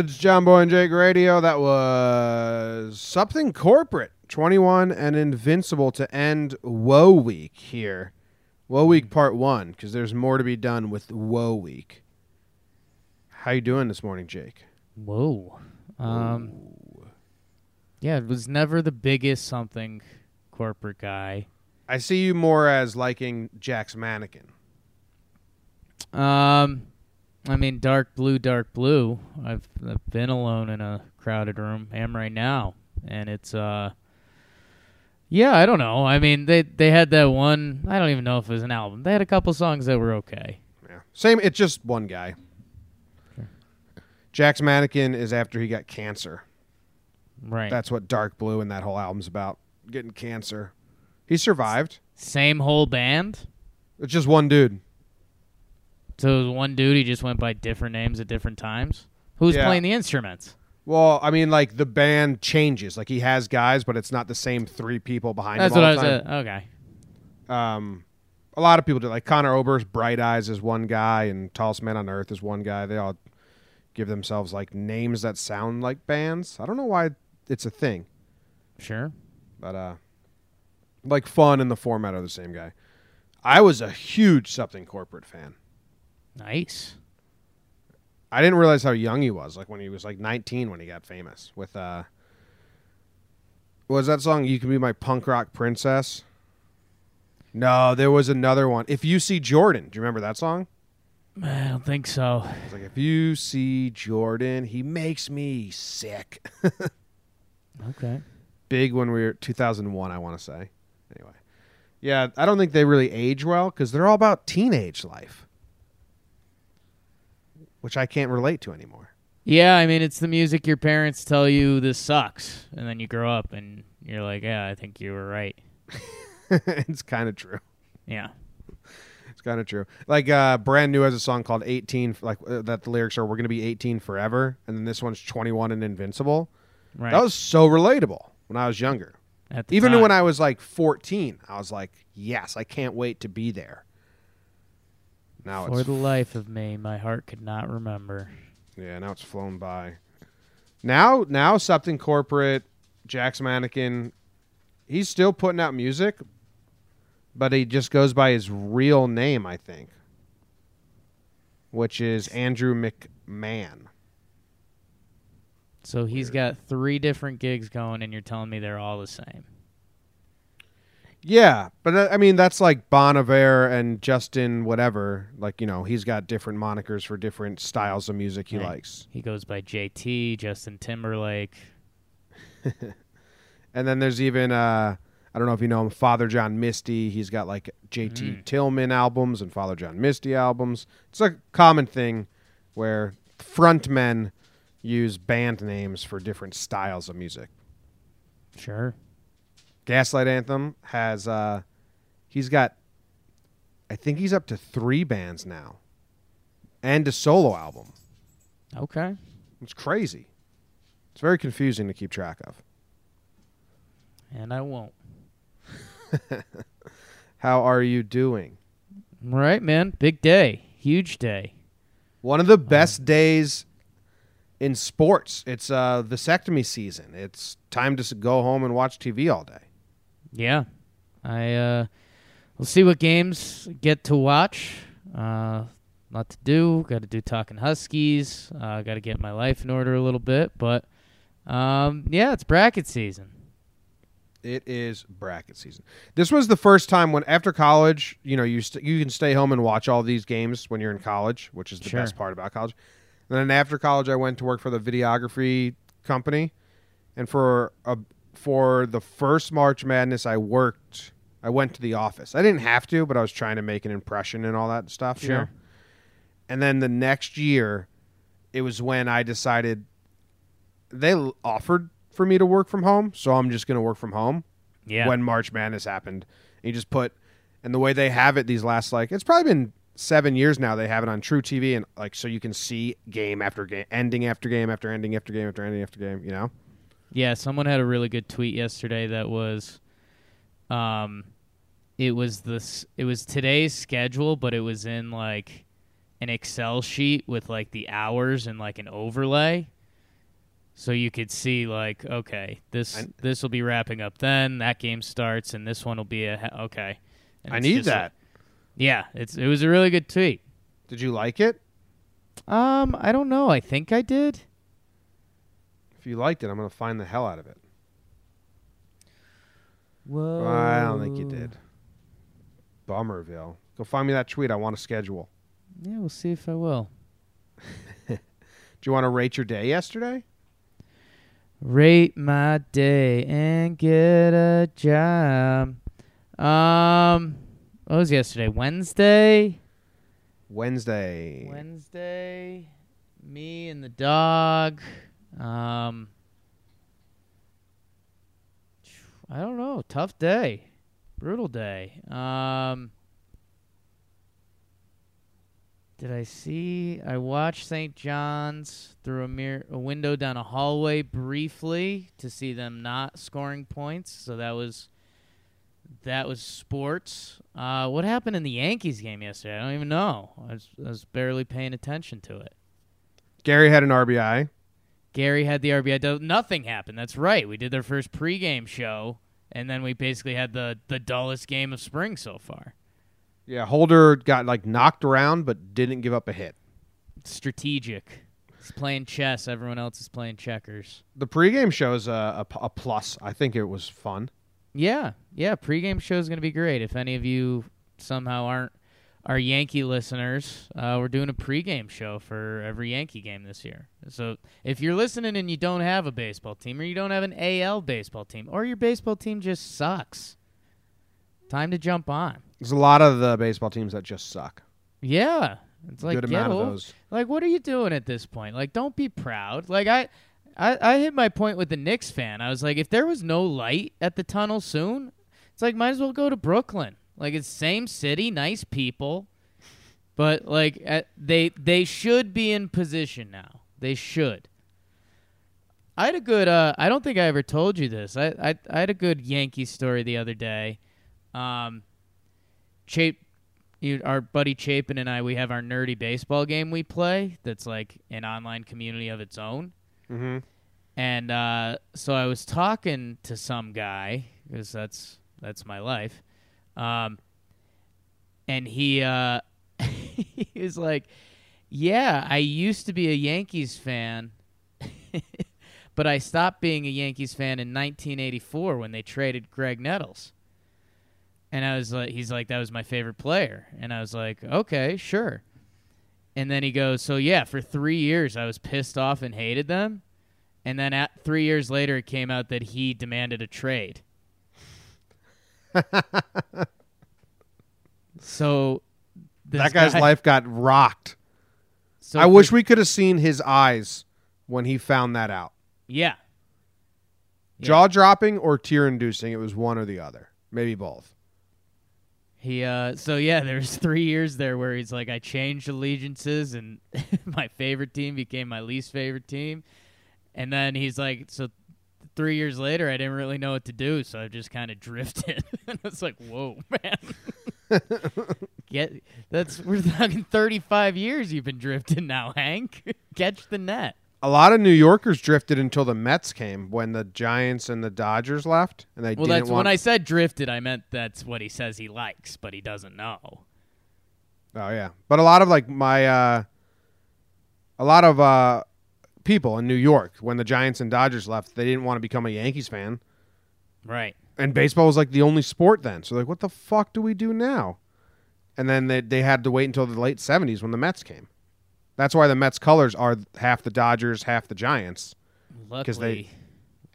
It's John Boy and Jake Radio. That was something corporate. 21 and Invincible to end Woe Week here. Woe Week Part 1, because there's more to be done with Woe Week. How you doing this morning, Jake? Whoa. Um, yeah, it was never the biggest something corporate guy. I see you more as liking Jack's Mannequin. Um, I mean, dark blue, dark blue. I've, I've been alone in a crowded room. Am right now, and it's uh, yeah. I don't know. I mean, they they had that one. I don't even know if it was an album. They had a couple songs that were okay. Yeah. Same, it's just one guy. Sure. Jack's Mannequin is after he got cancer. Right. That's what Dark Blue and that whole album's about. Getting cancer. He survived. Same whole band. It's just one dude. So one dude. He just went by different names at different times. Who's Yeah. playing the instruments? Well, I mean, like the band changes. Like he has guys, but it's not the same three people behind That's him. what I all was. the At. Okay. time. Um, a lot of people do. Like Conor Oberst, Bright Eyes is one guy, and Tallest Man on Earth is one guy. They all give themselves like names that sound like bands. I don't know why it's a thing, Sure. but uh, like Fun and the Format are the same guy. I was a huge Something Corporate fan. Nice. I didn't realize how young he was. Like when he was like 19 when he got famous with uh, was that song? You can be my punk rock princess. No, there was another one. If you see Jordan, do you remember that song? I don't think so. It's like if you see Jordan, he makes me sick. Okay. Big when we were 2001, I want to say. Anyway, yeah, I don't think they really age well because they're all about teenage life, which I can't relate to anymore. Yeah, I mean, it's the music your parents tell you this sucks, and then you grow up and you're like, yeah, I think you were right. it's kind of true. Yeah. It's kind of true. Like uh, brand new has a song called 18 like uh, that the lyrics are we're going to be 18 forever and then this one's 21 and invincible. Right. That was so relatable when I was younger. At the Even time. when I was like 14, I was like, "Yes, I can't wait to be there." Now For the life of me, my heart could not remember. yeah, now it's flown by. Now now something corporate Jack's Mannequin he's still putting out music but he just goes by his real name, I think. Which is Andrew McMahon. So he's Weird. got three different gigs going, and you're telling me they're all the same. Yeah, but uh, I mean that's like Bon Iver and Justin whatever. Like you know, he's got different monikers for different styles of music he Right. likes. He goes by JT, Justin Timberlake. And then there's even uh, I don't know if you know him, Father John Misty. He's got like JT Mm. Tillman albums and Father John Misty albums. It's a common thing where frontmen use band names for different styles of music. Sure. Gaslight Anthem has uh he's got I think he's up to 3 bands now and a solo album. Okay. It's crazy. It's very confusing to keep track of. And I won't. How are you doing? All right, man. Big day. Huge day. One of the best days in sports. It's uh vasectomy season. It's time to go home and watch TV all day. Yeah. I uh we'll see what games get to watch. Uh lot to do. Got to do talking Huskies. Uh got to get my life in order a little bit, but um yeah, it's bracket season. It is bracket season. This was the first time when after college, you know, you st- you can stay home and watch all these games when you're in college, which is the Sure. best part about college. And then after college, I went to work for the videography company, and for a for the first March Madness, I worked. I went to the office. I didn't have to, but I was trying to make an impression and all that stuff. you know? And then the next year, it was when I decided they offered for me to work from home, so I'm just going to work from home Yeah. when March Madness happened. And you just put, and the way they have it these last like it's probably been seven years now. They have it on truTV and like so you can see game after game, ending after game after ending after game after ending after game. You know, Yeah, someone had a really good tweet yesterday that was um it was this it was today's schedule, but it was in like an Excel sheet with like the hours and like an overlay. So you could see like, okay, this this will be wrapping up then. That game starts, and this one will be a okay. And I need that. yeah, it's it was a really good tweet. Did you like it? Um, I don't know. I think I did. If you liked it, I'm gonna find the hell out of it. Whoa. I don't think you did. Bummerville. Go find me that tweet. I want to schedule. Yeah, we'll see if I will. Do you want to rate your day yesterday? Rate my day and get a job. Um, what was yesterday? Wednesday. Wednesday. Wednesday. Me and the dog. Um, I don't know. Tough day. Brutal day. Um, did I see? I watched St. John's through a mirror, a window down a hallway briefly to see them not scoring points. So that was that was sports. Uh, what happened in the Yankees game yesterday? I don't even know. I was, I was barely paying attention to it. Gary had an RBI. Gary had the RBI. Nothing happened. That's right. We did their first pregame show, and then we basically had the the dullest game of spring so far. Yeah, Holder got like knocked around but didn't give up a hit. Strategic. He's playing chess. Everyone else is playing checkers. The pregame show is a, a, a plus. I think it was fun. Yeah, yeah. Pregame show is going to be great. If any of you somehow aren't our Yankee listeners, uh, we're doing a pregame show for every Yankee game this year. So if you're listening and you don't have a baseball team, or you don't have an AL baseball team, or your baseball team just sucks, time to jump on. There's a lot of the baseball teams that just suck. Yeah, it's like Good get amount of those. Like, what are you doing at this point? Like, don't be proud. Like, I, I, I hit my point with the Knicks fan. I was like, if there was no light at the tunnel soon, it's like might as well go to Brooklyn. Like, it's same city, nice people, but like at, they they should be in position now. They should. I had a good. Uh, I don't think I ever told you this. I I, I had a good Yankee story the other day. Um, Chape, you, our buddy Chapin and I, we have our nerdy baseball game we play. That's like an online community of its own. Mm-hmm. And uh, so I was talking to some guy because that's that's my life, um, and he uh, he was like, "Yeah, I used to be a Yankees fan, but I stopped being a Yankees fan in 1984 when they traded Graig Nettles." And I was like, "He's like, that was my favorite player," and I was like, "Okay, sure." And then he goes, "So yeah, for three years I was pissed off and hated them." And then at three years later, it came out that he demanded a trade. So this That guy's guy- life got rocked. So I for- wish we could have seen his eyes when he found that out. Yeah. Yeah. Jaw dropping or tear inducing. It was one or the other. Maybe both. He uh so yeah, there's three years there where he's like, I changed allegiances and my favorite team became my least favorite team. And then he's like, so three years later I didn't really know what to do, so I just kinda drifted. and it's like, Whoa, man. Get that's we're talking thirty five years you've been drifting now, Hank. Catch the net. A lot of New Yorkers drifted until the Mets came when the Giants and the Dodgers left, and they Well didn't that's want. when I said drifted, I meant that's what he says he likes, but he doesn't know. Oh yeah, but a lot of like my, uh, a lot of uh, people in New York when the Giants and Dodgers left, they didn't want to become a Yankees fan, Right. and baseball was like the only sport then. So like, what the fuck do we do now? And then they they had to wait until the late seventies when the Mets came. That's why the Mets colors are half the Dodgers, half the Giants. Luckily, they-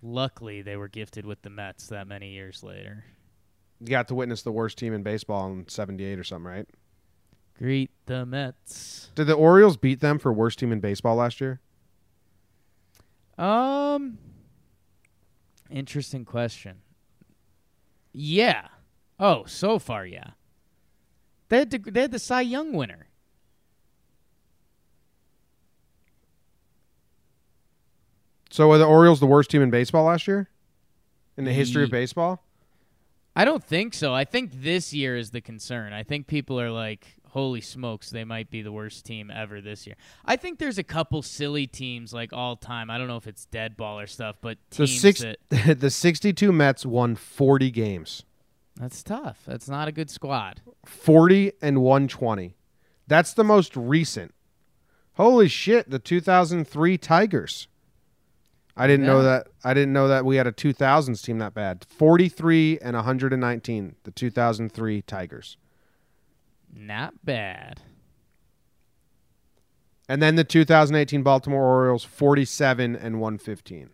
luckily they were gifted with the Mets that many years later. You got to witness the worst team in baseball in '78 or something, right? Greet the Mets. Did the Orioles beat them for worst team in baseball last year? Um, interesting question. Yeah. Oh, so far, yeah. They had, to, they had the Cy Young winner. So were the Orioles the worst team in baseball last year? In the history of baseball? I don't think so. I think this year is the concern. I think people are like holy smokes, they might be the worst team ever this year. I think there's a couple silly teams like all time. I don't know if it's dead ball or stuff, but The six, that the 62 Mets won 40 games. that's tough. That's not a good squad. 40 and 120. That's the most recent. Holy shit, the 2003 Tigers. I didn't know that I didn't know that we had a 2000s team that bad. 43 and 119, the 2003 Tigers. Not bad. And then the 2018 Baltimore Orioles 47 and 115.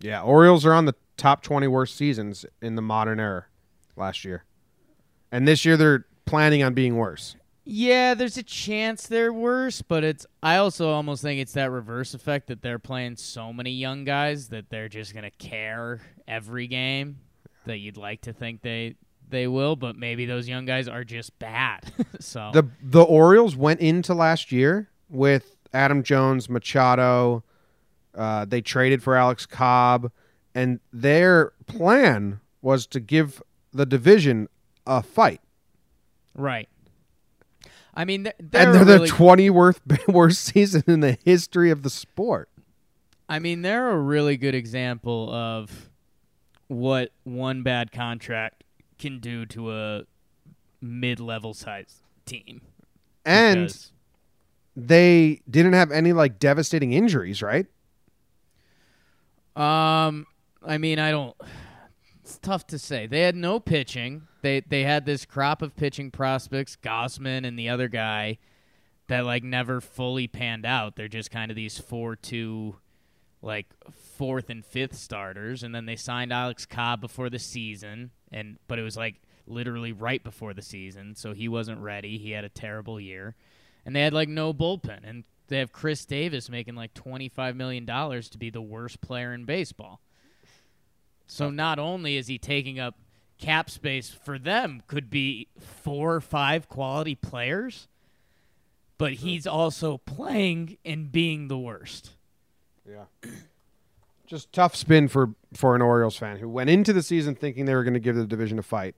Yeah, Orioles are on the top 20 worst seasons in the modern era last year. And this year they're planning on being worse. Yeah, there's a chance they're worse, but it's. I also almost think it's that reverse effect that they're playing so many young guys that they're just gonna care every game. That you'd like to think they they will, but maybe those young guys are just bad. so The the Orioles went into last year with Adam Jones, Machado. Uh, they traded for Alex Cobb, and their plan was to give the division a fight. right. I mean, they're, they're and they're really, the 20 worst worst season in the history of the sport. I mean, they're a really good example of what one bad contract can do to a mid-level size team. And Because- they didn't have any like devastating injuries, right? Um, I mean, I don't. It's tough to say. They had no pitching. They they had this crop of pitching prospects, Gausman and the other guy, that like never fully panned out. They're just kind of these four-two, like fourth and fifth starters, and then they signed Alex Cobb before the season, and but it was like literally right before the season, so he wasn't ready. He had a terrible year, and they had like no bullpen, and they have Chris Davis making like twenty-five million dollars to be the worst player in baseball. So not only is he taking up cap space for them, could be four or five quality players, but he's also playing and being the worst. Yeah. Just tough spin for for an Orioles fan who went into the season thinking they were going to give the division a fight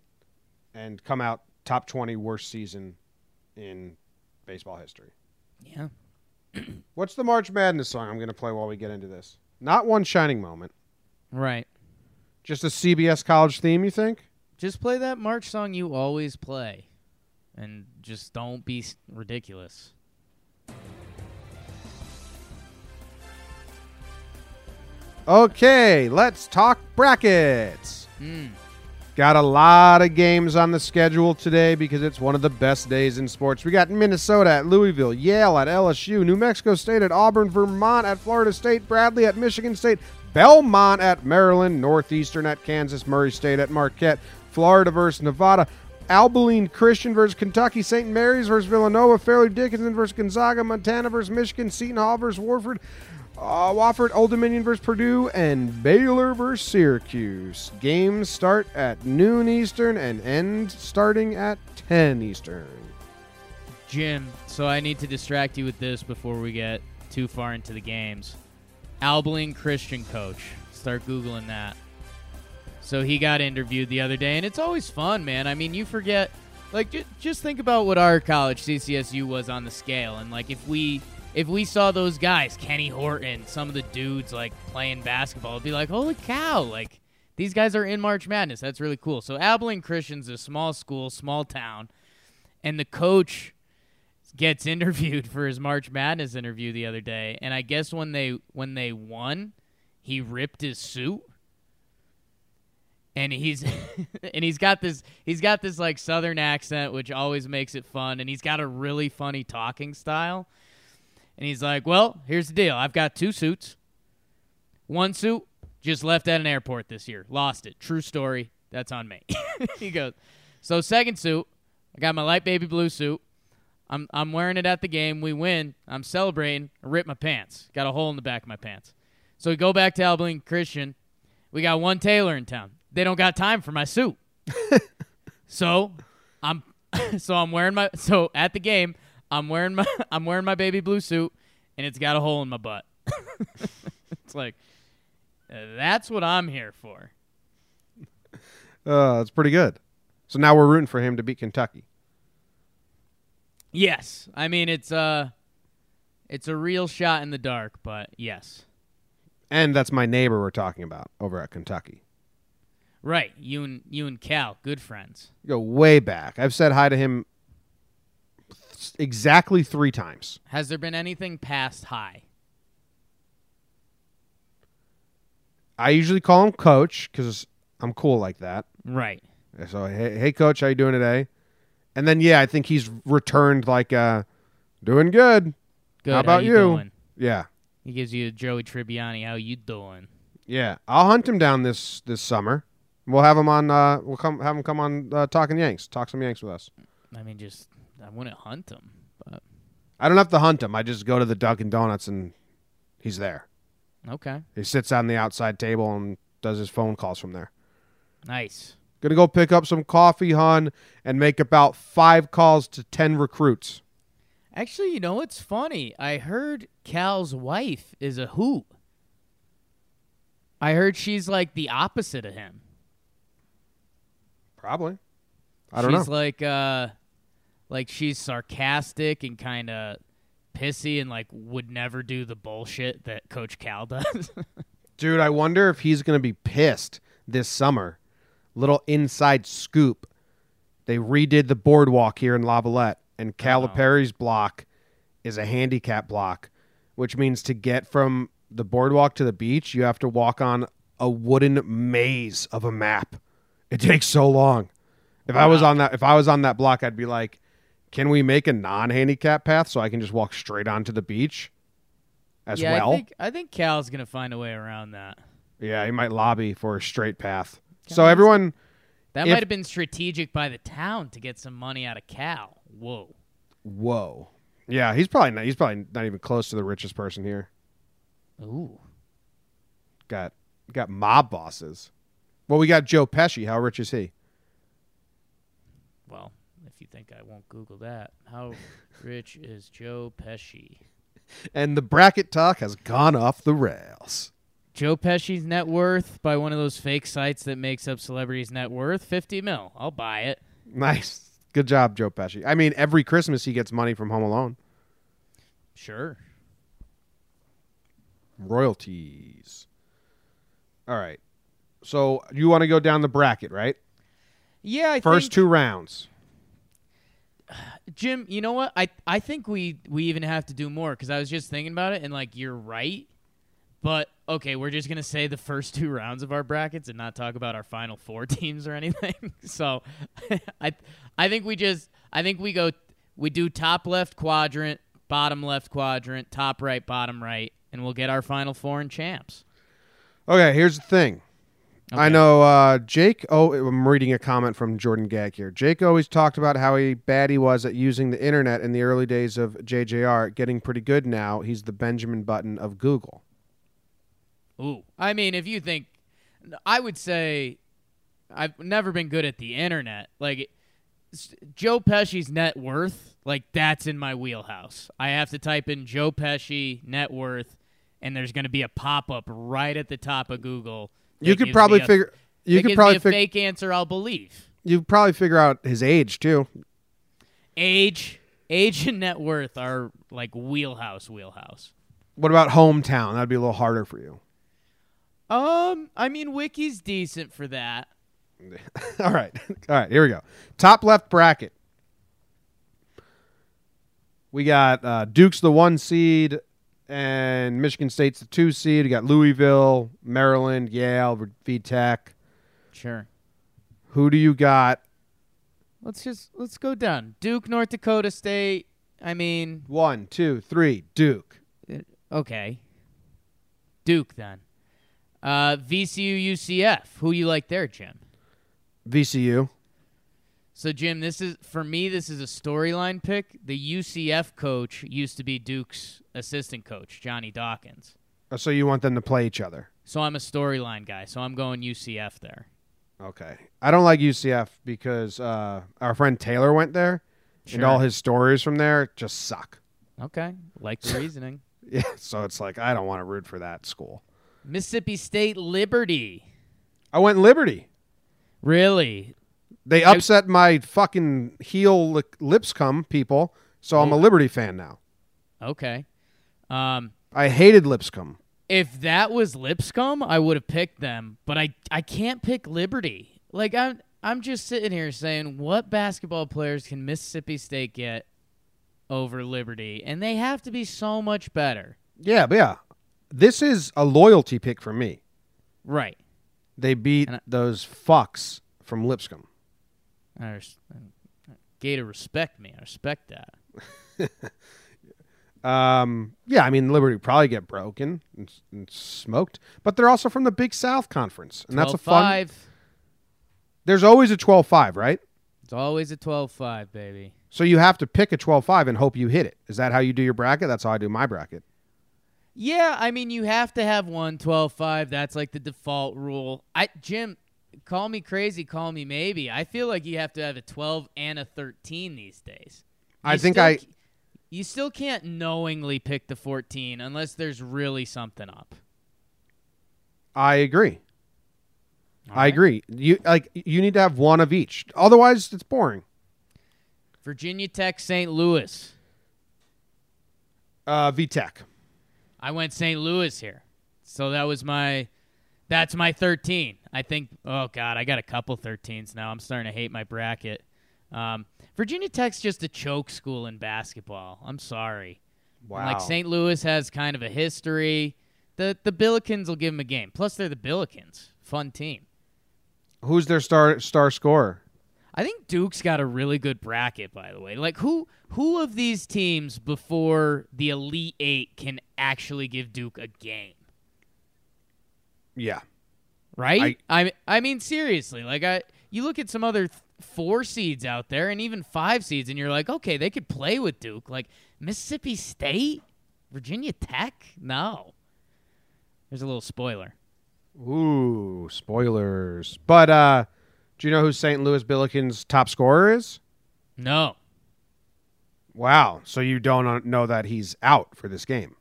and come out top 20 worst season in baseball history. Yeah. What's the March Madness song I'm going to play while we get into this? Not one shining moment. Right. Just a CBS college theme, you think? Just play that March song you always play, and just don't be ridiculous. Okay, let's talk brackets. Hmm. Got a lot of games on the schedule today because it's one of the best days in sports. We got Minnesota at Louisville, Yale at LSU, New Mexico State at Auburn, Vermont at Florida State, Bradley at Michigan State, Belmont at Maryland, Northeastern at Kansas, Murray State at Marquette, Florida versus Nevada, Abilene Christian versus Kentucky, St. Mary's versus Villanova, Fairleigh Dickinson versus Gonzaga, Montana versus Michigan, Seton Hall versus Warford, uh, Wofford, Old Dominion versus Purdue, and Baylor versus Syracuse. Games start at noon Eastern and end starting at 10 Eastern. Jim, so I need to distract you with this before we get too far into the games. Abilene Christian coach. Start Googling that. So he got interviewed the other day, and it's always fun, man. I mean, you forget, like, ju- just think about what our college CCSU was on the scale, and like, if we if we saw those guys, Kenny Horton, some of the dudes like playing basketball, it'd be like, holy cow, like these guys are in March Madness. That's really cool. So Abilene Christian's a small school, small town, and the coach gets interviewed for his March Madness interview the other day, and I guess when they when they won, he ripped his suit. And he's and he's got this he's got this like southern accent which always makes it fun and he's got a really funny talking style. And he's like, "Well, here's the deal. I've got two suits. One suit just left at an airport this year. Lost it. True story. That's on me." he goes, "So second suit, I got my light baby blue suit. I'm I'm wearing it at the game. We win. I'm celebrating. I rip my pants. Got a hole in the back of my pants. So we go back to Abilene Christian. We got one tailor in town. They don't got time for my suit. so I'm so I'm wearing my so at the game I'm wearing my I'm wearing my baby blue suit and it's got a hole in my butt. it's like that's what I'm here for. Uh, that's pretty good. So now we're rooting for him to beat Kentucky. Yes, I mean it's uh it's a real shot in the dark, but yes, And that's my neighbor we're talking about over at Kentucky. right. You and you and Cal, good friends. Go way back. I've said hi to him exactly three times. Has there been anything past high? I usually call him Coach because I'm cool like that. Right. So hey, hey, Coach, how you doing today? And then yeah, I think he's returned like uh, doing good. Good. How about you? you? Doing? Yeah, He gives you Joey Tribbiani. How you doing? yeah. I'll hunt him down this this summer. We'll have him on. Uh, we'll come have him come on uh, talking Yanks. Talk some Yanks with us. I mean, just I wouldn't hunt him, but I don't have to hunt him. I just go to the Dunkin' Donuts and he's there. okay, He sits on the outside table and does his phone calls from there. nice. Gonna go pick up some coffee, hun, and make about five calls to ten recruits. Actually, you know what's funny? I heard Cal's wife is a hoot. I heard she's like the opposite of him. Probably. I don't she's know. She's like uh like she's sarcastic and kind of pissy and like would never do the bullshit that coach Cal does. Dude, I wonder if he's going to be pissed this summer. Little inside scoop. They redid the boardwalk here in Lavallette, and Calipari's block is a handicap block, which means to get from the boardwalk to the beach, you have to walk on a wooden maze of a map. It takes so long. If I was on that if I was on that block, I'd be like, "Can we make a non-handicap path so I can just walk straight onto the beach?" As yeah, well. I think I think Cal's going to find a way around that. Yeah, he might lobby for a straight path. Can So everyone, That If- might have been strategic by the town to get some money out of Cal. Whoa. whoa, yeah, he's probably not. He's probably not even close to the richest person here. Ooh. Got got mob bosses. Well, we got Joe Pesci. How rich is he? Well, think I won't Google that, how rich is Joe Pesci? And the bracket talk has gone off the rails. Joe Pesci's net worth by one of those fake sites that makes up celebrities' net worth, fifty mil. I'll buy it. Nice, good job, Joe Pesci. I mean, every Christmas he gets money from Home Alone Sure. royalties. All right, so you want to go down the bracket, right? Yeah, I First think, two rounds. Jim. You know what? I I think we we even have to do more because I was just thinking about it and like you're right, but okay, we're just gonna say the first two rounds of our brackets and not talk about our final four teams or anything. so, I I think we just I think we go we do top left quadrant, bottom left quadrant, top right, bottom right, and we'll get our final four and champs. Okay, here's the thing. I know uh, Jake. Oh, I'm reading a comment from Jordan Gag here. Jake always talked about how he bad he was at using the internet in the early days of JJR. Getting pretty good now. He's the Benjamin Button of Google. Ooh. I mean, if you think, I would say, I've never been good at the internet. Like, Joe Pesci's net worth, like, that's in my wheelhouse. I have to type in Joe Pesci net worth, and there's going to be a pop up right at the top of Google. You could probably a- figure. You could probably figure. fake answer I'll believe. You probably figure out his age too. Age, age, and net worth are like wheelhouse, wheelhouse. What about hometown? That'd be a little harder for you. Um, I mean, Wiki's decent for that. All right, all right. Here we go. Top left bracket. We got uh, Duke's the one seed, and Michigan State's the two seed. You got Louisville, Maryland, Yale, VTech. Sure. Who do you got? Let's just let's go down. Duke, North Dakota State. I mean, One, two, three. Duke. okay. Duke then. Uh, VCU, UCF. Who you like there, Jim? VCU. So Jim, this is for me. This is a storyline pick. The UCF coach used to be Duke's assistant coach, Johnny Dawkins. Oh, So you want them to play each other? So I'm a storyline guy. So I'm going UCF there. Okay. I don't like UCF because uh, our friend Taylor went there, and all his stories from there just suck. Okay, like the reasoning. Yeah. So it's like I don't want to root for that school. Mississippi State, Liberty. I went Liberty. Really? They I- upset my fucking heel li- Lipscomb people, so I'm a Oh. Liberty fan now. Okay. Um, I hated Lipscomb. if that was Lipscomb, I would have picked them, but I I can't pick Liberty. Like I'm I'm just sitting here saying, what basketball players can Mississippi State get over Liberty? And they have to be so much better. Yeah, but yeah, this is a loyalty pick for me. Right. They beat I- those fucks from Lipscomb. I res- Gator respect me. I respect that. Um, yeah, I mean Liberty probably get broken and, and smoked, but they're also from the Big South Conference, and that's a fun. 12-5. There's always a 12-5, right? It's always a 12-5, baby. So you have to pick a 12-5 and hope you hit it. Is that how you do your bracket? That's how I do my bracket. Yeah, I mean you have to have one 12-5. That's like the default rule. I Jim, call me crazy, call me maybe. I feel like you have to have a 12 and a 13 these days. I think still I- you still can't knowingly pick the 14 unless there's really something up. I agree. All I right? agree. You like you need to have one of each. Otherwise, it's boring. Virginia Tech, St. Louis. Uh, VTech. I went St. Louis here. So that was my that's my 13. I think oh god, I got a couple 13s now. I'm starting to hate my bracket. Um, Virginia Tech's just a choke school in basketball. I'm sorry. Wow. Like St. Louis has kind of a history. The the Billikens will give them a game. Plus they're the Billikens. Fun team. Who's their star star scorer? I think Duke's got a really good bracket, by the way. Like who who of these teams before the Elite Eight can actually give Duke a game? Yeah. Right? I, I mean seriously, like I you look at some other th- four seeds out there and even five seeds and you're like, okay, they could play with Duke. Like Mississippi State, Virginia Tech? No. There's a little spoiler. Ooh, spoilers. But uh, do you know who St. Louis Billikens' top scorer is? No. Wow. So you don't know that he's out for this game.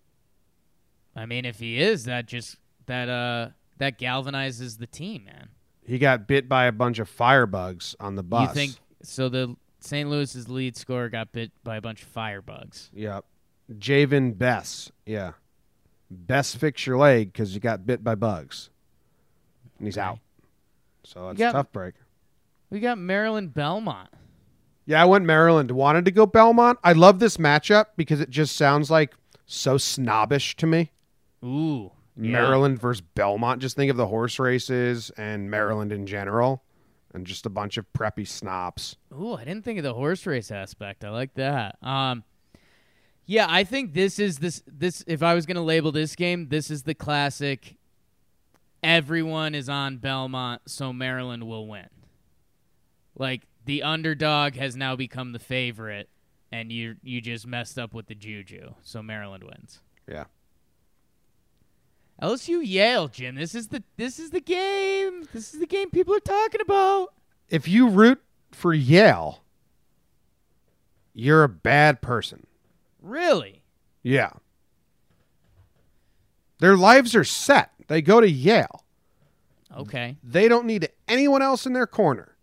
I mean if he is, that just that uh that galvanizes the team, man. He got bit by a bunch of firebugs on the bus. You think so? The St. Louis's lead scorer got bit by a bunch of firebugs. Yep. Javon Bess. Yeah. Best fix your leg because you got bit by bugs. And he's Okay. out. So it's got- a tough break. We got Maryland Belmont. Yeah, I went Maryland. Wanted to go Belmont. I love this matchup because it just sounds like so snobbish to me. Ooh, yeah. Maryland versus Belmont. Just think of the horse races and Maryland in general, and just a bunch of preppy snobs. Ooh, I didn't think of the horse race aspect. I like that. Um, yeah, I think this is this this. If I was gonna label this game, this is the classic. Everyone is on Belmont, so Maryland will win. Like the underdog has now become the favorite, and you you just messed up with the juju, so Maryland wins. Yeah. LSU Yale, Jim. This is the this is the game. This is the game people are talking about. If you root for Yale, you're a bad person. Really? Yeah. Their lives are set. They go to Yale. Okay. They don't need anyone else in their corner.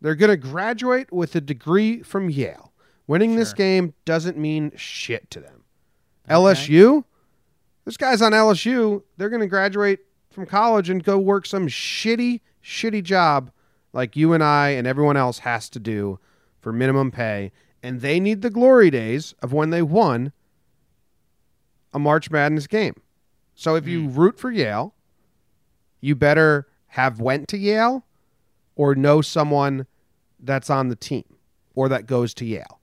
They're going to graduate with a degree from Yale. Winning this game doesn't mean shit to them. Okay. LSU, those guys on LSU, they're going to graduate from college and go work some shitty, shitty job like you and I and everyone else has to do for minimum pay. And they need the glory days of when they won a March Madness game. So if you hmm. root for Yale, you better have went to Yale or know someone that's on the team or that goes to Yale.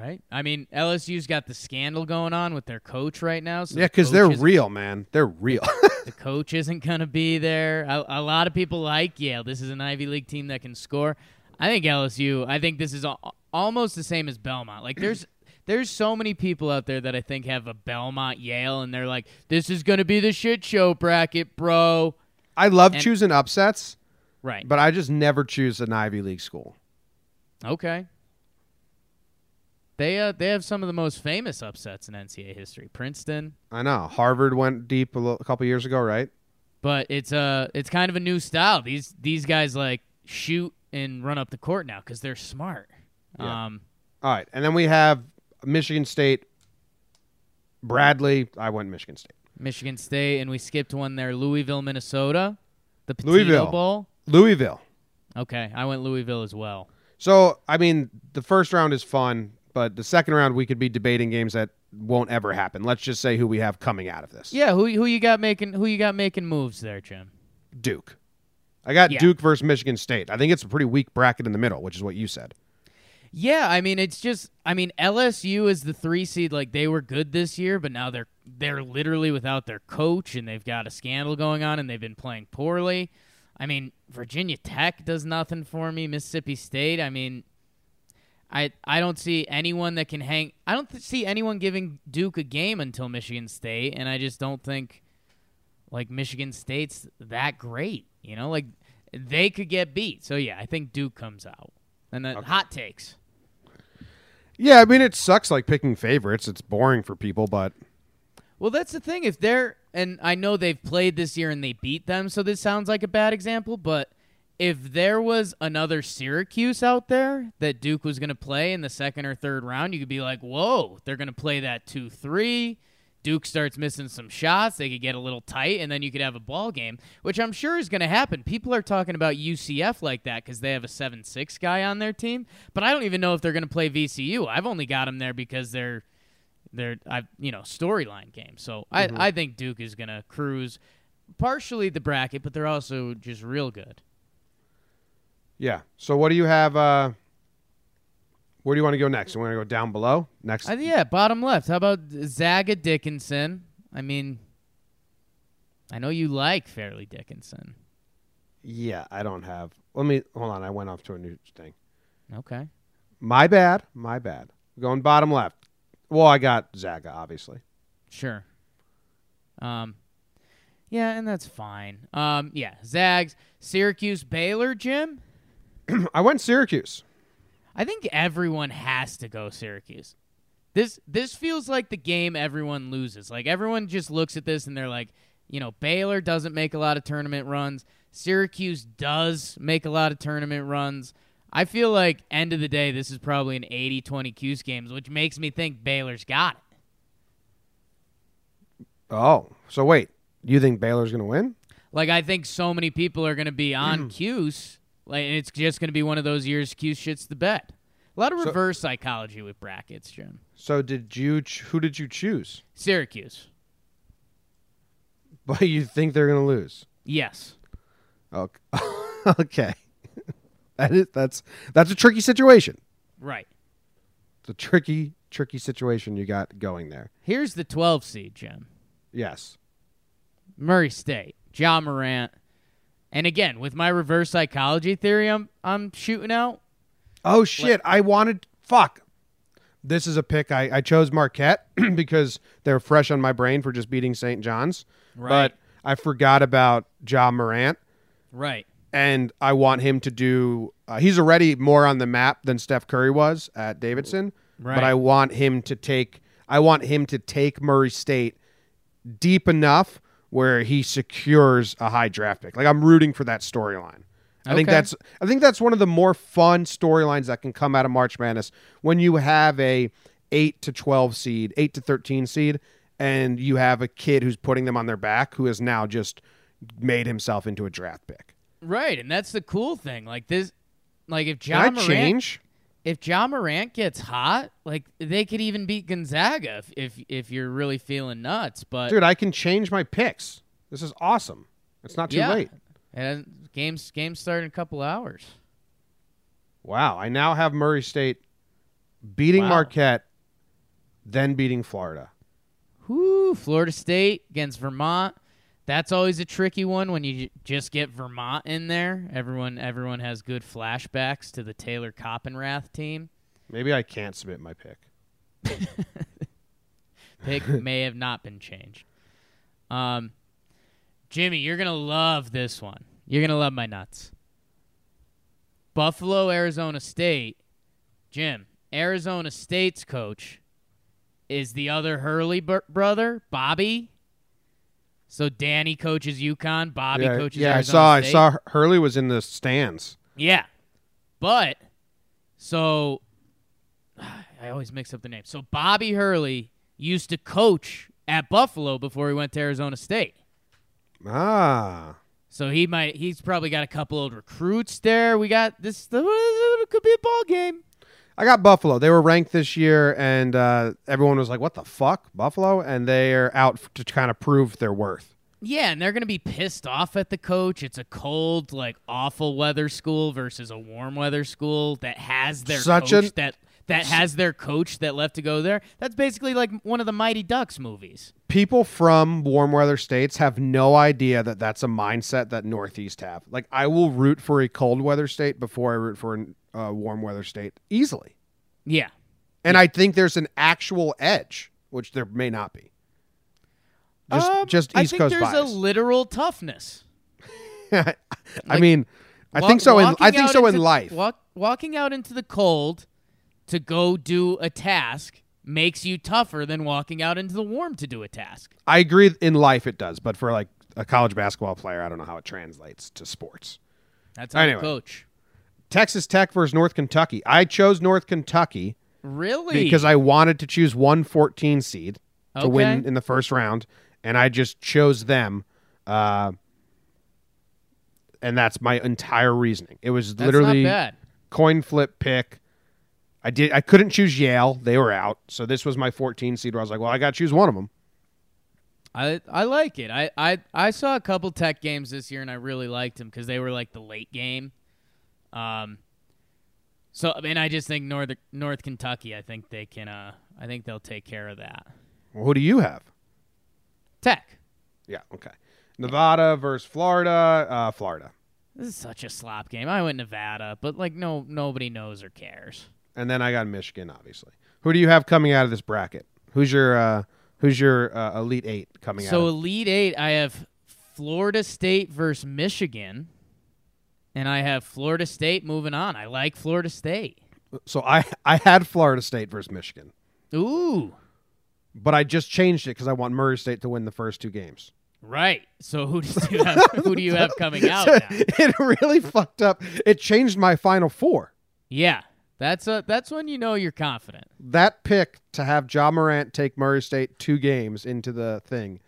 All right. I mean, LSU's got the scandal going on with their coach right now. So Yeah, because coach they're real, man. They're real. The coach isn't going to be there. A, a lot of people like Yale. This is an Ivy League team that can score. I think LSU. I think this is al- almost the same as Belmont. Like there's there's so many people out there that I think have a Belmont Yale, and they're like, this is going to be the shit show bracket, bro. I love And- choosing upsets, Right. but I just never choose an Ivy League school. Okay. They uh they have some of the most famous upsets in NCAA history. Princeton. I know. Harvard went deep a, little, a couple years ago, right? but it's a it's kind of a new style. These these guys like shoot and run up the court now because they're smart. Yeah. Um, All right, and then we have Michigan State. Bradley, I went Michigan State. Michigan State, and we skipped one there. Louisville, Minnesota, the Pitino Louisville. Bowl. Louisville. Okay, I went Louisville as well. So, I mean, the first round is fun, but the second round we could be debating games that won't ever happen. Let's just say who we have coming out of this. Yeah, who who you got making who you got making moves there, Jim? Duke. I got Yeah. Duke versus Michigan State. I think it's a pretty weak bracket in the middle, which is what you said. Yeah, I mean it's just I mean LSU is the three seed, like they were good this year, but now they're they're literally without their coach and they've got a scandal going on and they've been playing poorly. I mean, Virginia Tech does nothing for me. Mississippi State, I mean, I I don't see anyone that can hang. I don't th- see anyone giving Duke a game until Michigan State, and I just don't think like Michigan State's that great. You know, like they could get beat. So yeah, I think Duke comes out. And then hot takes. Yeah, I mean, it sucks like picking favorites. It's boring for people, but Well, that's the thing. If they're and I know they've played this year and they beat them, so this sounds like a bad example, but if there was another Syracuse out there that Duke was going to play in the second or third round, you could be like, "Whoa, they're going to play that 2-3." Duke starts missing some shots, they could get a little tight and then you could have a ball game, which I'm sure is going to happen. People are talking about UCF like that cuz they have a 7-6 guy on their team, but I don't even know if they're going to play VCU. I've only got them there because they're they're I you know storyline game. So I mm-hmm. I think Duke is gonna cruise partially the bracket, but they're also just real good. Yeah. So, what do you have? Uh, where do you want to go next? You want to go down below next? I, yeah, bottom left. How about Zaga Dickinson? I mean, I know you like Fairleigh Dickinson. yeah, I don't have. Let me hold on. I went off to a new thing. Okay. My bad. My bad. Going bottom left. Well, I got Zaga, obviously. Sure. Um, yeah, and that's fine. Um, yeah, Zags, Syracuse, Baylor, Jim. I went Syracuse. I think everyone has to go Syracuse. This this feels like the game everyone loses. Like everyone just looks at this and they're like, you know, Baylor doesn't make a lot of tournament runs. Syracuse does make a lot of tournament runs. I feel like end of the day this is probably an 80-20 Cuse games, which makes me think Baylor's got it. Oh, so wait. You think Baylor's going to win? Like I think so many people are going to be on mm. Cuse, like and it's just going to be one of those years Cuse shits the bed. A lot of So- reverse psychology with brackets, Jim. So did you? Ch- who did you choose? Syracuse. But you think they're going to lose? Yes. Okay. okay. that is that's that's a tricky situation. Right. It's a tricky tricky situation you got going there. Here's the 12 seed, Jim. Yes. Murray State, Ja Morant. And again, with my reverse psychology theory I'm I'm shooting out. Oh shit! I wanted fuck. This is a pick. I, I chose Marquette because they're fresh on my brain for just beating St. John's. Right. But I forgot about Ja Morant, Right. and I want him to do. Uh, he's already more on the map than Steph Curry was at Davidson. Right. But I want him to take. I want him to take Murray State deep enough where he secures a high draft pick. Like I'm rooting for that storyline. I think that's I think that's one of the more fun storylines that can come out of March Madness when you have a 8 to 12 seed, 8 to 13 seed and you have a kid who's putting them on their back who has now just made himself into a draft pick. Right, and that's the cool thing. Like this like if Ja Morant change? If Ja Morant gets hot, like they could even beat Gonzaga if if, if you're really feeling nuts. But Dude, I can change my picks. This is awesome. It's not too yeah, late. And games games start in a couple hours. Wow, I now have Murray State beating Wow. Marquette, then beating Florida. Whoo, Florida State against Vermont. That's always a tricky one when you just get Vermont in there. Everyone everyone has good flashbacks to the Taylor Coppenrath team. Maybe I can't submit my pick. Pick may have not been changed. Um, Jimmy, you're gonna love this one. You're gonna love my nuts. Buffalo, Arizona State. Jim, Arizona State's coach is the other Hurley br- brother, Bobby. So Danny coaches UConn, Bobby yeah, coaches yeah I Arizona saw. I saw Hurley was in the stands. Yeah. But so I always mix up the names. So Bobby Hurley used to coach at Buffalo before he went to Arizona State. Ah, So he might he's probably got a couple old recruits there. We got this it could be a ball game. I got Buffalo. They were ranked this year, and uh, everyone was like, "What the fuck, Buffalo?" And they are out to kind of prove their worth. Yeah, and they're going to be pissed off at the coach. It's a cold, like awful weather school versus a warm weather school that has their Such coach an- that that has their coach that left to go there. That's basically like one of the Mighty Ducks movies. People from warm weather states have no idea that that's a mindset that Northeast have. Like, I will root for a cold weather state before I root for a uh, warm weather state easily. Yeah. And I think there's an actual edge, which there may not be. Just, Um, just I think Coast there's bias. a literal toughness. I like, mean, I Wa- think so. In I think so in life. Walk, walking out into the cold to go do a task makes you tougher than walking out into the warm to do a task. I agree. In life, it does, but for like a college basketball player, I don't know how it translates to sports. That's how Anyway. coach. Texas Tech versus North Kentucky. I chose North Kentucky Really? because I wanted to choose one 14 seed to win in the first round, and I just chose them. Uh, and that's my entire reasoning. It was That's literally coin flip pick. I did. I couldn't choose Yale; they were out. So this was my 14 seed. Where I was like, "Well, I got to choose one of them." I I like it. I, I I saw a couple tech games this year and I really liked them because they were like the late game. Um. So I mean, I just think North North Kentucky. I think they can. Uh, I think they'll take care of that. Well, who do you have? Tech. Yeah. Okay. Nevada versus Florida. Uh, Florida. This is such a slop game. I went Nevada, but like no nobody knows or cares. And then I got Michigan, obviously. Who do you have coming out of this bracket? Who's your uh, Who's your uh, Elite Eight coming So out? So Elite Eight, I have Florida State versus Michigan, and I have Florida State moving on. I like Florida State. So I I had Florida State versus Michigan, Ooh, but I just changed it because I want Murray State to win the first two games. right. So who do you have? who do you have coming out So now? it really fucked up. It changed my final four. Yeah, that's a that's when you know you're confident. That pick to have Ja Morant take Murray State two games into the thing,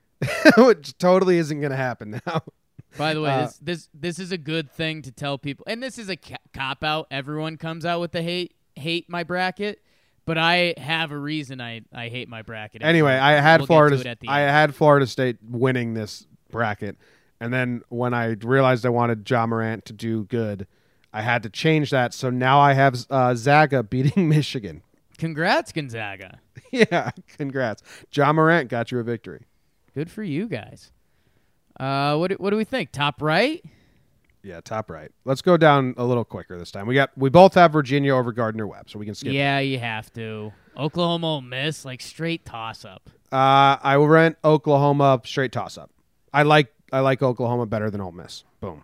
which totally isn't going to happen now. By the way, Uh, this this this is a good thing to tell people, and this is a ca- cop out. Everyone comes out with the hate hate my bracket, but I have a reason I I hate my bracket. Anyway, I had We'll Florida. I end. had Florida State winning this bracket, and then when I realized I wanted Ja Morant to do good, I had to change that. So now I have uh, Zaga beating Michigan. Congrats, Gonzaga. yeah, congrats, Ja Morant got you a victory. Good for you guys. Uh, what do, what do we think? Top right? Yeah, top right. Let's go down a little quicker this time. We got we both have Virginia over Gardner Webb, so we can skip. Yeah, you have to. Oklahoma Ole Miss like straight toss up. Uh, I will rent Oklahoma straight toss up. I like I like Oklahoma better than Ole Miss. Boom.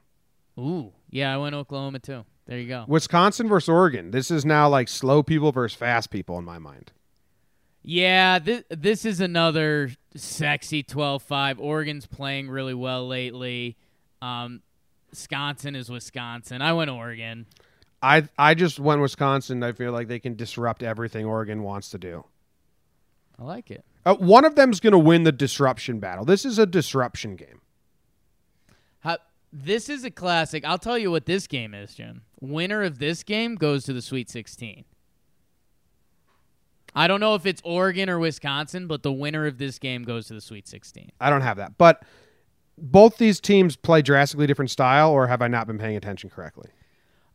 Ooh, yeah, I went Oklahoma too. There you go. Wisconsin versus Oregon. This is now like slow people versus fast people in my mind. Yeah, this this is another sexy 12-5. Oregon's playing really well lately. Um, Wisconsin is Wisconsin. I went Oregon. I I just went Wisconsin. I feel like they can disrupt everything Oregon wants to do. I like it. Uh, one of them's going to win the disruption battle. This is a disruption game. How, this is a classic. I'll tell you what this game is, Jim. Winner of this game goes to the Sweet 16. I don't know if it's Oregon or Wisconsin, but the winner of this game goes to the Sweet 16. I don't have that, but both these teams play drastically different style. Or have I not been paying attention correctly?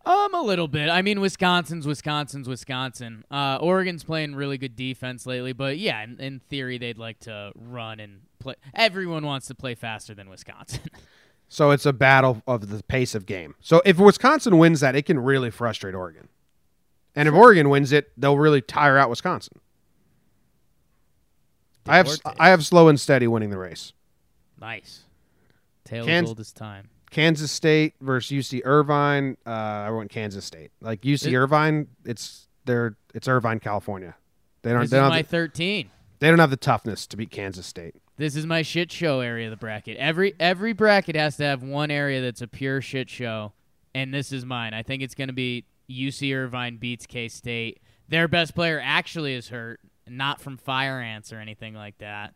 Um, a little bit. I mean, Wisconsin's Wisconsin's Wisconsin. Uh, Oregon's playing really good defense lately, but yeah, in, in theory, they'd like to run and play. Everyone wants to play faster than Wisconsin. So it's a battle of the pace of game. So if Wisconsin wins that, it can really frustrate Oregon. And if Oregon wins it, they'll really tire out Wisconsin. I have I have slow and steady winning the race. nice. Tale Kans- old as time. Kansas State versus UC Irvine. Uh, I went Kansas State. Like UC It- Irvine, it's they're it's Irvine, California. They don't This they is don't, my the, 13. they don't have the toughness to beat Kansas State. This is my shit show area of the bracket. Every every bracket has to have one area that's a pure shit show, and this is mine. I think it's going to be UC Irvine beats K State. Their best player actually is hurt, not from fire ants or anything like that.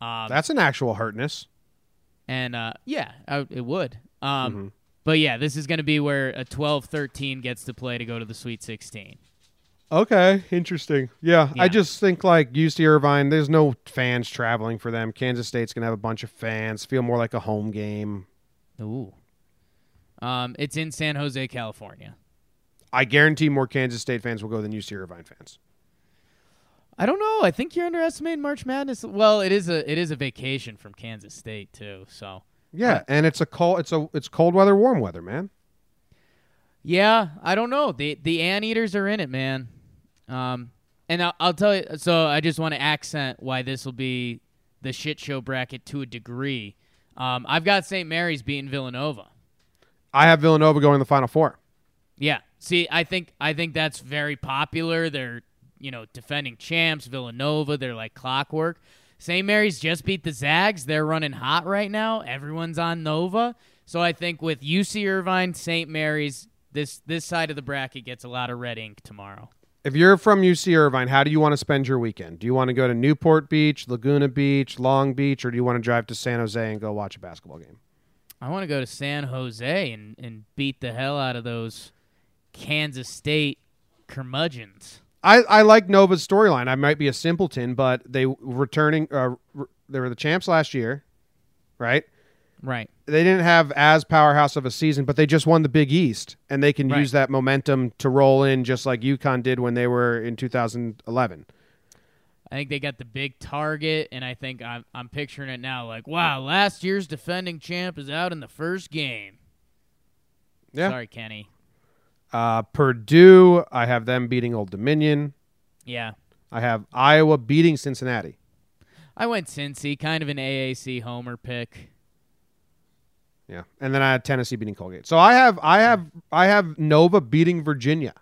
Um, That's an actual hurtness. and uh, yeah, I, it would. Um, Mhm. But yeah, this is going to be where a 12-13 gets to play to go to the Sweet 16. Okay, interesting. Yeah, I just think like UC Irvine, there's no fans traveling for them. Kansas State's gonna have a bunch of fans. Feel more like a home game. Ooh. Um, it's in San Jose, California. I guarantee more Kansas State fans will go than UC Irvine fans. I don't know. I think you're underestimating March Madness. Well, it is a it is a vacation from Kansas State too. So Yeah, and it's a cold. It's a it's cold weather, warm weather, man. yeah, I don't know. The the anteaters are in it, man. Um, and I'll, I'll tell you. So I just want to accent why this will be the shit show bracket to a degree. Um, I've got St. Mary's beating Villanova. I have Villanova going to the Final Four. Yeah. See, I think I think that's very popular. They're you know defending champs, Villanova. They're like clockwork. St. Mary's just beat the Zags. They're running hot right now. Everyone's on Nova. So I think with UC Irvine, St. Mary's, this this side of the bracket gets a lot of red ink tomorrow. If you're from UC Irvine, how do you want to spend your weekend? Do you want to go to Newport Beach, Laguna Beach, Long Beach, or do you want to drive to San Jose and go watch a basketball game? I want to go to San Jose and, and beat the hell out of those Kansas State curmudgeons. I, I like Nova's storyline. I might be a simpleton, but they returning. Uh, re- they were the champs last year, right? Right. They didn't have as powerhouse of a season, but they just won the Big East, and they can Right. use that momentum to roll in, just like UConn did when they were in 2011. I think they got the big target, and I think I'm I'm picturing it now. Like, wow, last year's defending champ is out in the first game. Yeah. Sorry, Kenny. Uh, Purdue, I have them beating Old Dominion. Yeah, I have Iowa beating Cincinnati. I went Cincy, kind of an AAC homer pick. Yeah, and then I had Tennessee beating Colgate. So I have I have I have Nova beating Virginia.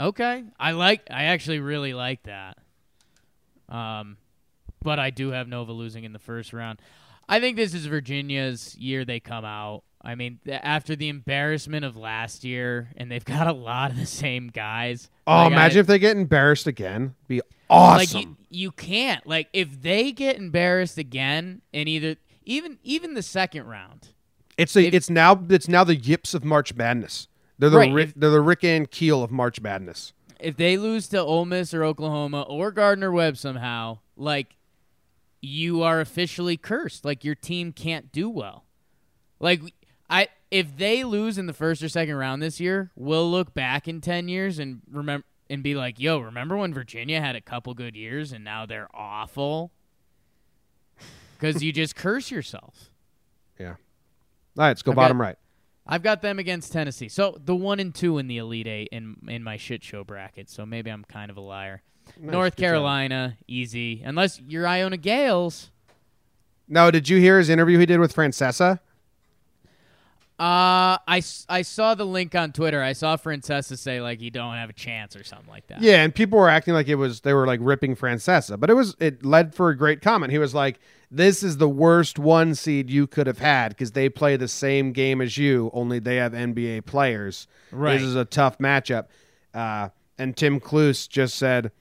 Okay, I like. I actually really like that. Um, but I do have Nova losing in the first round. I think this is Virginia's year. They come out. I mean, th- after the embarrassment of last year, and they've got a lot of the same guys. Oh, Like, I- imagine if they get embarrassed again. Be Like awesome. you, you can't. Like if they get embarrassed again in either even even the second round. it's a it's now it's now the yips of March Madness. They're the Right, Rick, if- they're the Rick Ankiel of March Madness. If they lose to Ole Miss or Oklahoma or Gardner Webb somehow, like you are officially cursed. Like your team can't do well. Like I if they lose in the first or second round this year, we'll look back in 10 years and remember and be like, "Yo, remember when Virginia had a couple good years and now they're awful?" Cuz you just curse yourself. Yeah. All right, let's go I've got- bottom right. I've got them against Tennessee. So the one and two in the Elite Eight in in my shit show bracket. So maybe I'm kind of a liar. Nice, North good job. Carolina, easy. Unless you're Iona Gaels. No, did you hear his interview he did with Francesa? Uh, I, I saw the link on Twitter. I saw Francesa say like you don't have a chance or something like that. Yeah, and people were acting like it was they were like ripping Francesa, but it was it led for a great comment. He was like, "This is the worst one seed you could have had because they play the same game as you, only they have NBA players. Right. This is a tough matchup." Uh, and Tim Cluess just said,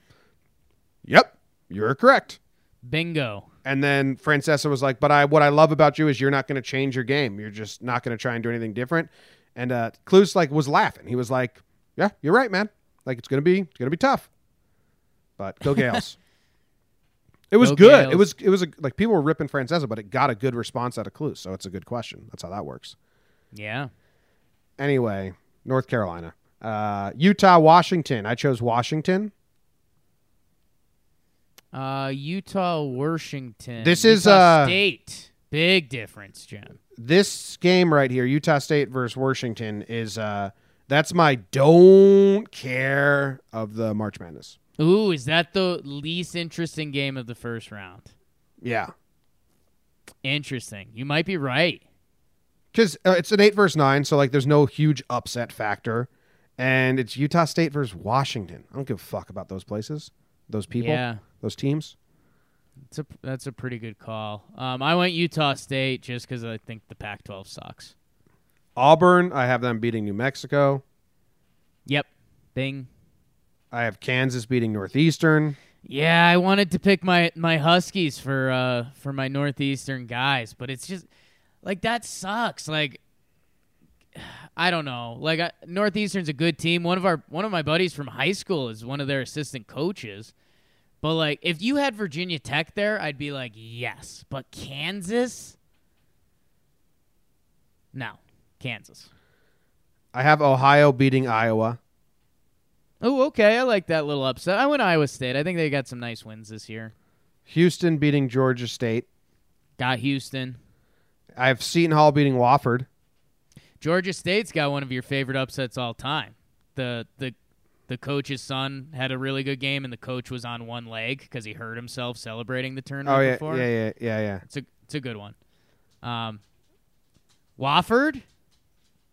"Yep, you're correct." Bingo. And then Francesa was like, "But I, what I love about you is you're not going to change your game. You're just not going to try and do anything different." And uh, Cluess like was laughing. He was like, "Yeah, you're right, man. Like it's going to be, it's going to be tough, but go Gaels." it was Go good. It was, it was a, like people were ripping Francesa, but it got a good response out of Cluess. So it's a good question. That's how that works. Yeah. Anyway, North Carolina, uh, Utah, Washington. I chose Washington. Uh, Utah, Washington. This is, uh, State. Big difference, Jim. this game right here, Utah State versus Washington, is uh that's my don't care of the March Madness. Ooh, is that the least interesting game of the first round? Yeah, Interesting. You might be right. because uh, it's an eight versus nine, so like there's no huge upset factor, and it's Utah State versus Washington. I don't give a fuck about those places, those people, Yeah. those teams. It's a that's a pretty good call. Um, I went Utah State just because I think the Pac-12 sucks. Auburn, I have them beating New Mexico. Yep. Bing. I have Kansas beating Northeastern. Yeah, I wanted to pick my my Huskies for uh for my Northeastern guys, but it's just like that sucks. Like I don't know. Like I, Northeastern's a good team. One of our one of my buddies from high school is one of their assistant coaches. But like if you had Virginia Tech there, I'd be like, "Yes." But Kansas? No. Kansas. I have Ohio beating Iowa. Oh, okay. I like that little upset. I went Iowa State. I think they got some nice wins this year. Houston beating Georgia State. Got Houston. I have Seton Hall beating Wofford. Georgia State's got one of your favorite upsets all time. The the the coach's son had a really good game, and the coach was on one leg because he hurt himself celebrating the tournament Oh yeah, before. yeah, yeah, yeah, yeah. It's a it's a good one. Um, Wofford.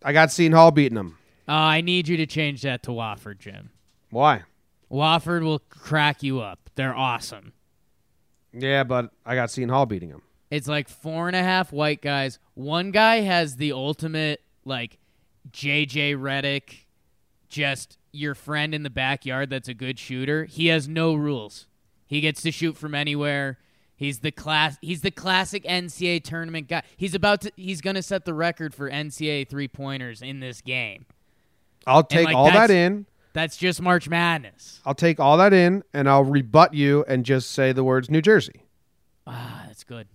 I got Seton Hall beating them. Uh, I need you to change that to Wofford, Jim. Why? Wofford will crack you up. They're awesome. Yeah, but I got Seton Hall beating them. It's like four and a half white guys. One guy has the ultimate like JJ Redick, just your friend in the backyard that's a good shooter. He has no rules. He gets to shoot from anywhere. He's the class he's the classic NCAA tournament guy. He's about to he's gonna set the record for NCAA three pointers in this game. I'll take like, all that in. That's just March Madness. I'll take all that in, and I'll rebut you and just say the words New Jersey Ah, that's good.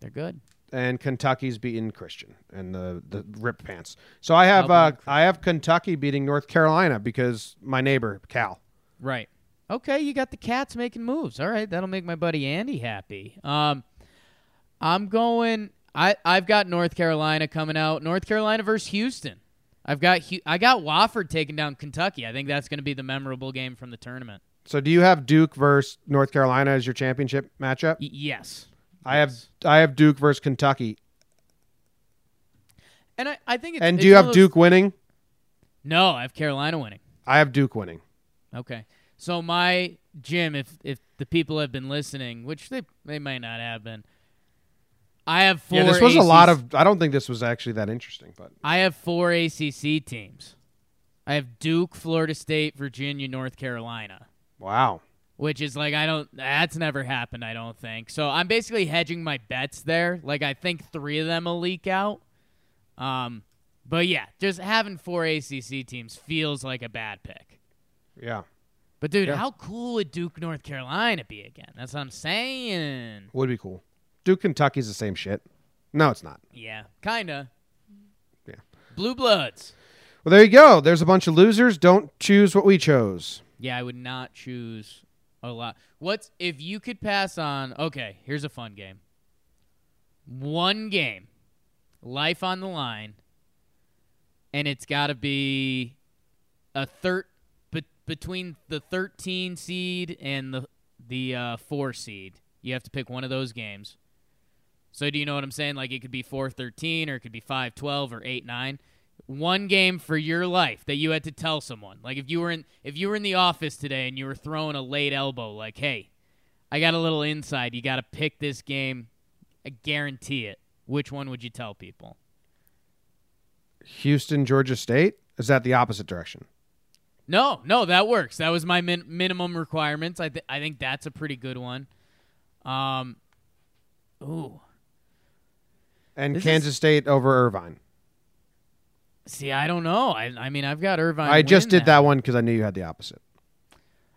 They're good. and Kentucky's beating Christian and the the rip pants. So I have I'll uh, I have Kentucky beating North Carolina because my neighbor Cal. Right. Okay, you got the cats making moves. All right, that'll make my buddy Andy happy. Um, I'm going. I I've got North Carolina coming out. North Carolina versus Houston. I've got I got Wofford taking down Kentucky. I think that's going to be the memorable game from the tournament. So do you have Duke versus North Carolina as your championship matchup? Y- yes. I have I have Duke versus Kentucky. And I, I think it's And it's do you have those- Duke winning? No, I have Carolina winning. I have Duke winning. Okay. So my Jim, if if the people have been listening, which they they might not have been, I have four. yeah, this was a lot of. I don't think this was actually that interesting, but I have four ACC teams. I have Duke, Florida State, Virginia, North Carolina, wow. which is like I don't. That's never happened. I don't think. So I'm basically hedging my bets there. Like I think three of them will leak out. Um, but yeah, just having four ACC teams feels like a bad pick. Yeah, But dude, Yeah. how cool would Duke, North Carolina be again? That's what I'm saying. would be cool. Duke Kentucky's the same shit. No, it's not. Yeah, kinda. Yeah. Blue Bloods. Well, there you go. There's a bunch of losers. Don't choose what we chose. Yeah, I would not choose a lot. What's if you could pass on? Okay, here's a fun game. One game, life on the line, and it's got to be a third but between the 13 seed and the the uh, four seed. You have to pick one of those games. So do you know what I'm saying? Like it could be 4-13 or it could be 5-12 or 8-9 one game for your life that you had to tell someone. Like if you were in if you were in the office today and you were throwing a late elbow, like, hey, I got a little inside. You got to pick this game. I guarantee it. Which one would you tell people? Houston, Georgia State. Is that the opposite direction? No, no, that works. That was my min- minimum requirements. I th- I think that's a pretty good one. Um, ooh, And This Kansas State over Irvine. see, I don't know. I I mean, I've got Irvine. I just did that one because I knew you had the opposite.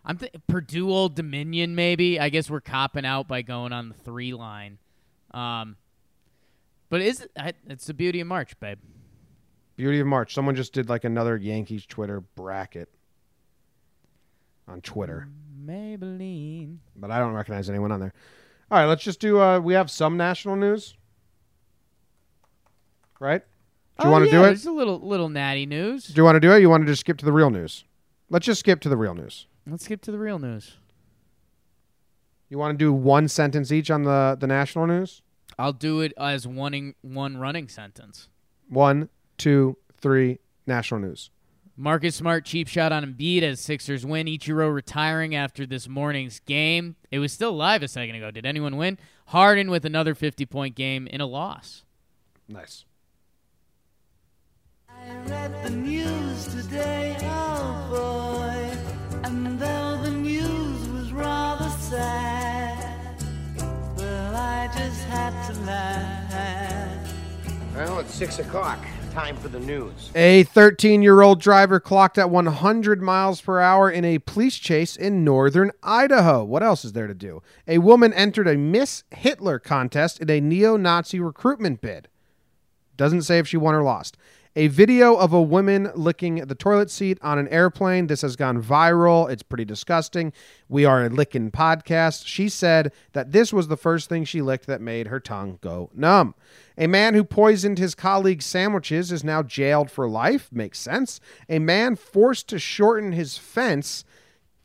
I'm th- Purdue Old Dominion. Maybe I guess we're copping out by going on the three line. Um, but is it? I, it's the beauty of March, babe. Beauty of March. Someone just did like another Yankees Twitter bracket on Twitter, Maybelline. but I don't recognize anyone on there. All right, let's just do. Uh, we have some national news, right? Do you Oh, want to yeah, do it? It's a little little natty news. Do you want to do it? You want to just skip to the real news? Let's just skip to the real news. Let's skip to the real news. You want to do one sentence each on the the national news? I'll do it as one in, one running sentence. One, two, three. National news. Marcus Smart cheap shot on Embiid as Sixers win. Ichiro retiring after this morning's game. It was still live a second ago. Did anyone win? Harden with another 50 point game in a loss. Nice. I read the news today, oh boy, and though the news was rather sad, Oh well, I just had to laugh. Well, it's six o'clock. Time for the news. A 13 year old driver clocked at 100 miles per hour in a police chase in northern Idaho. What else is there to do? A woman entered a Miss Hitler contest in a neo Nazi recruitment bid. Doesn't say if she won or lost. A video of a woman licking the toilet seat on an airplane. This has gone viral. It's pretty disgusting. We are a licking podcast. She said that this was the first thing she licked that made her tongue go numb. A man who poisoned his colleague's sandwiches is now jailed for life. Makes sense. A man forced to shorten his fence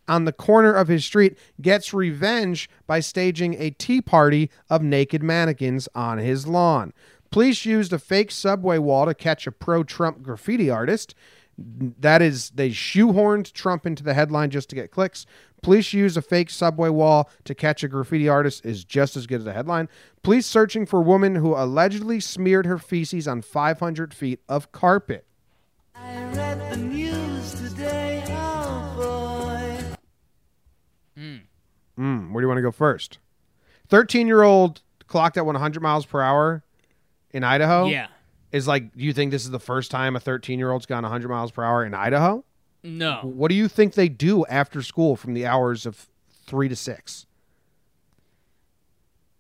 on the corner of his street gets revenge by staging a tea party of naked mannequins on his lawn. Police used a fake subway wall to catch a pro Trump graffiti artist. That is, they shoehorned Trump into the headline just to get clicks. Police use a fake subway wall to catch a graffiti artist is just as good as a headline. Police searching for woman who allegedly smeared her feces on 500 feet of carpet. I read the news today, oh boy. Mm, where do you want to go first? 13 year old clocked at 100 miles per hour in Idaho. Yeah. Is like, do you think this is the first time a 13 year old's gone 100 miles per hour in Idaho? No. What do you think they do after school from the hours of three to six?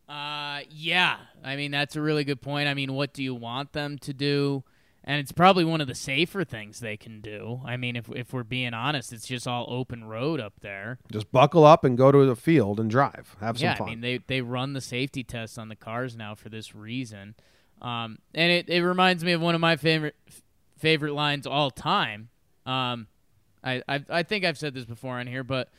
Uh, yeah. I mean, that's a really good point. I mean, what do you want them to do? And it's probably one of the safer things they can do. I mean, if if we're being honest, it's just all open road up there. Just buckle up and go to the field and drive. Have some yeah, fun. I mean, they they run the safety tests on the cars now for this reason. Um, and it, it reminds me of one of my favorite favorite lines all time. Um, I, I I think I've said this before on here, but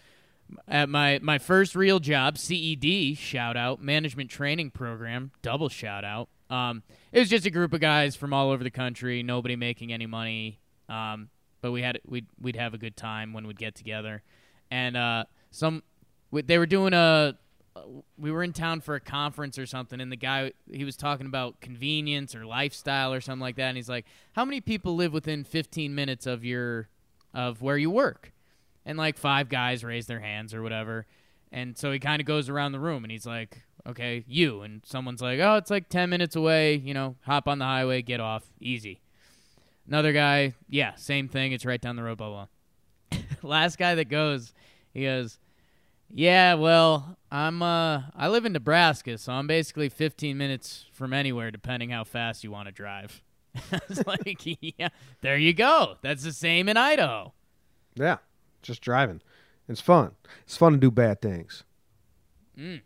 at my my first real job, CED shout out management training program, double shout out. Um, it was just a group of guys from all over the country, nobody making any money. Um, but we had we'd we'd have a good time when we'd get together, and uh, some they were doing a we were in town for a conference or something and the guy he was talking about convenience or lifestyle or something like that and he's like how many people live within 15 minutes of your of where you work? And like five guys raise their hands or whatever and so he kind of goes around the room and he's like okay you and someone's like oh it's like 10 minutes away you know hop on the highway get off easy. Another guy yeah same thing it's right down the road blah blah. Last guy that goes he goes yeah, well, I'm uh I live in Nebraska, so I'm basically 15 minutes from anywhere depending how fast you want to drive. I was like, yeah, there you go. That's the same in Idaho. yeah, just driving. It's fun. It's fun to do bad things. Mm.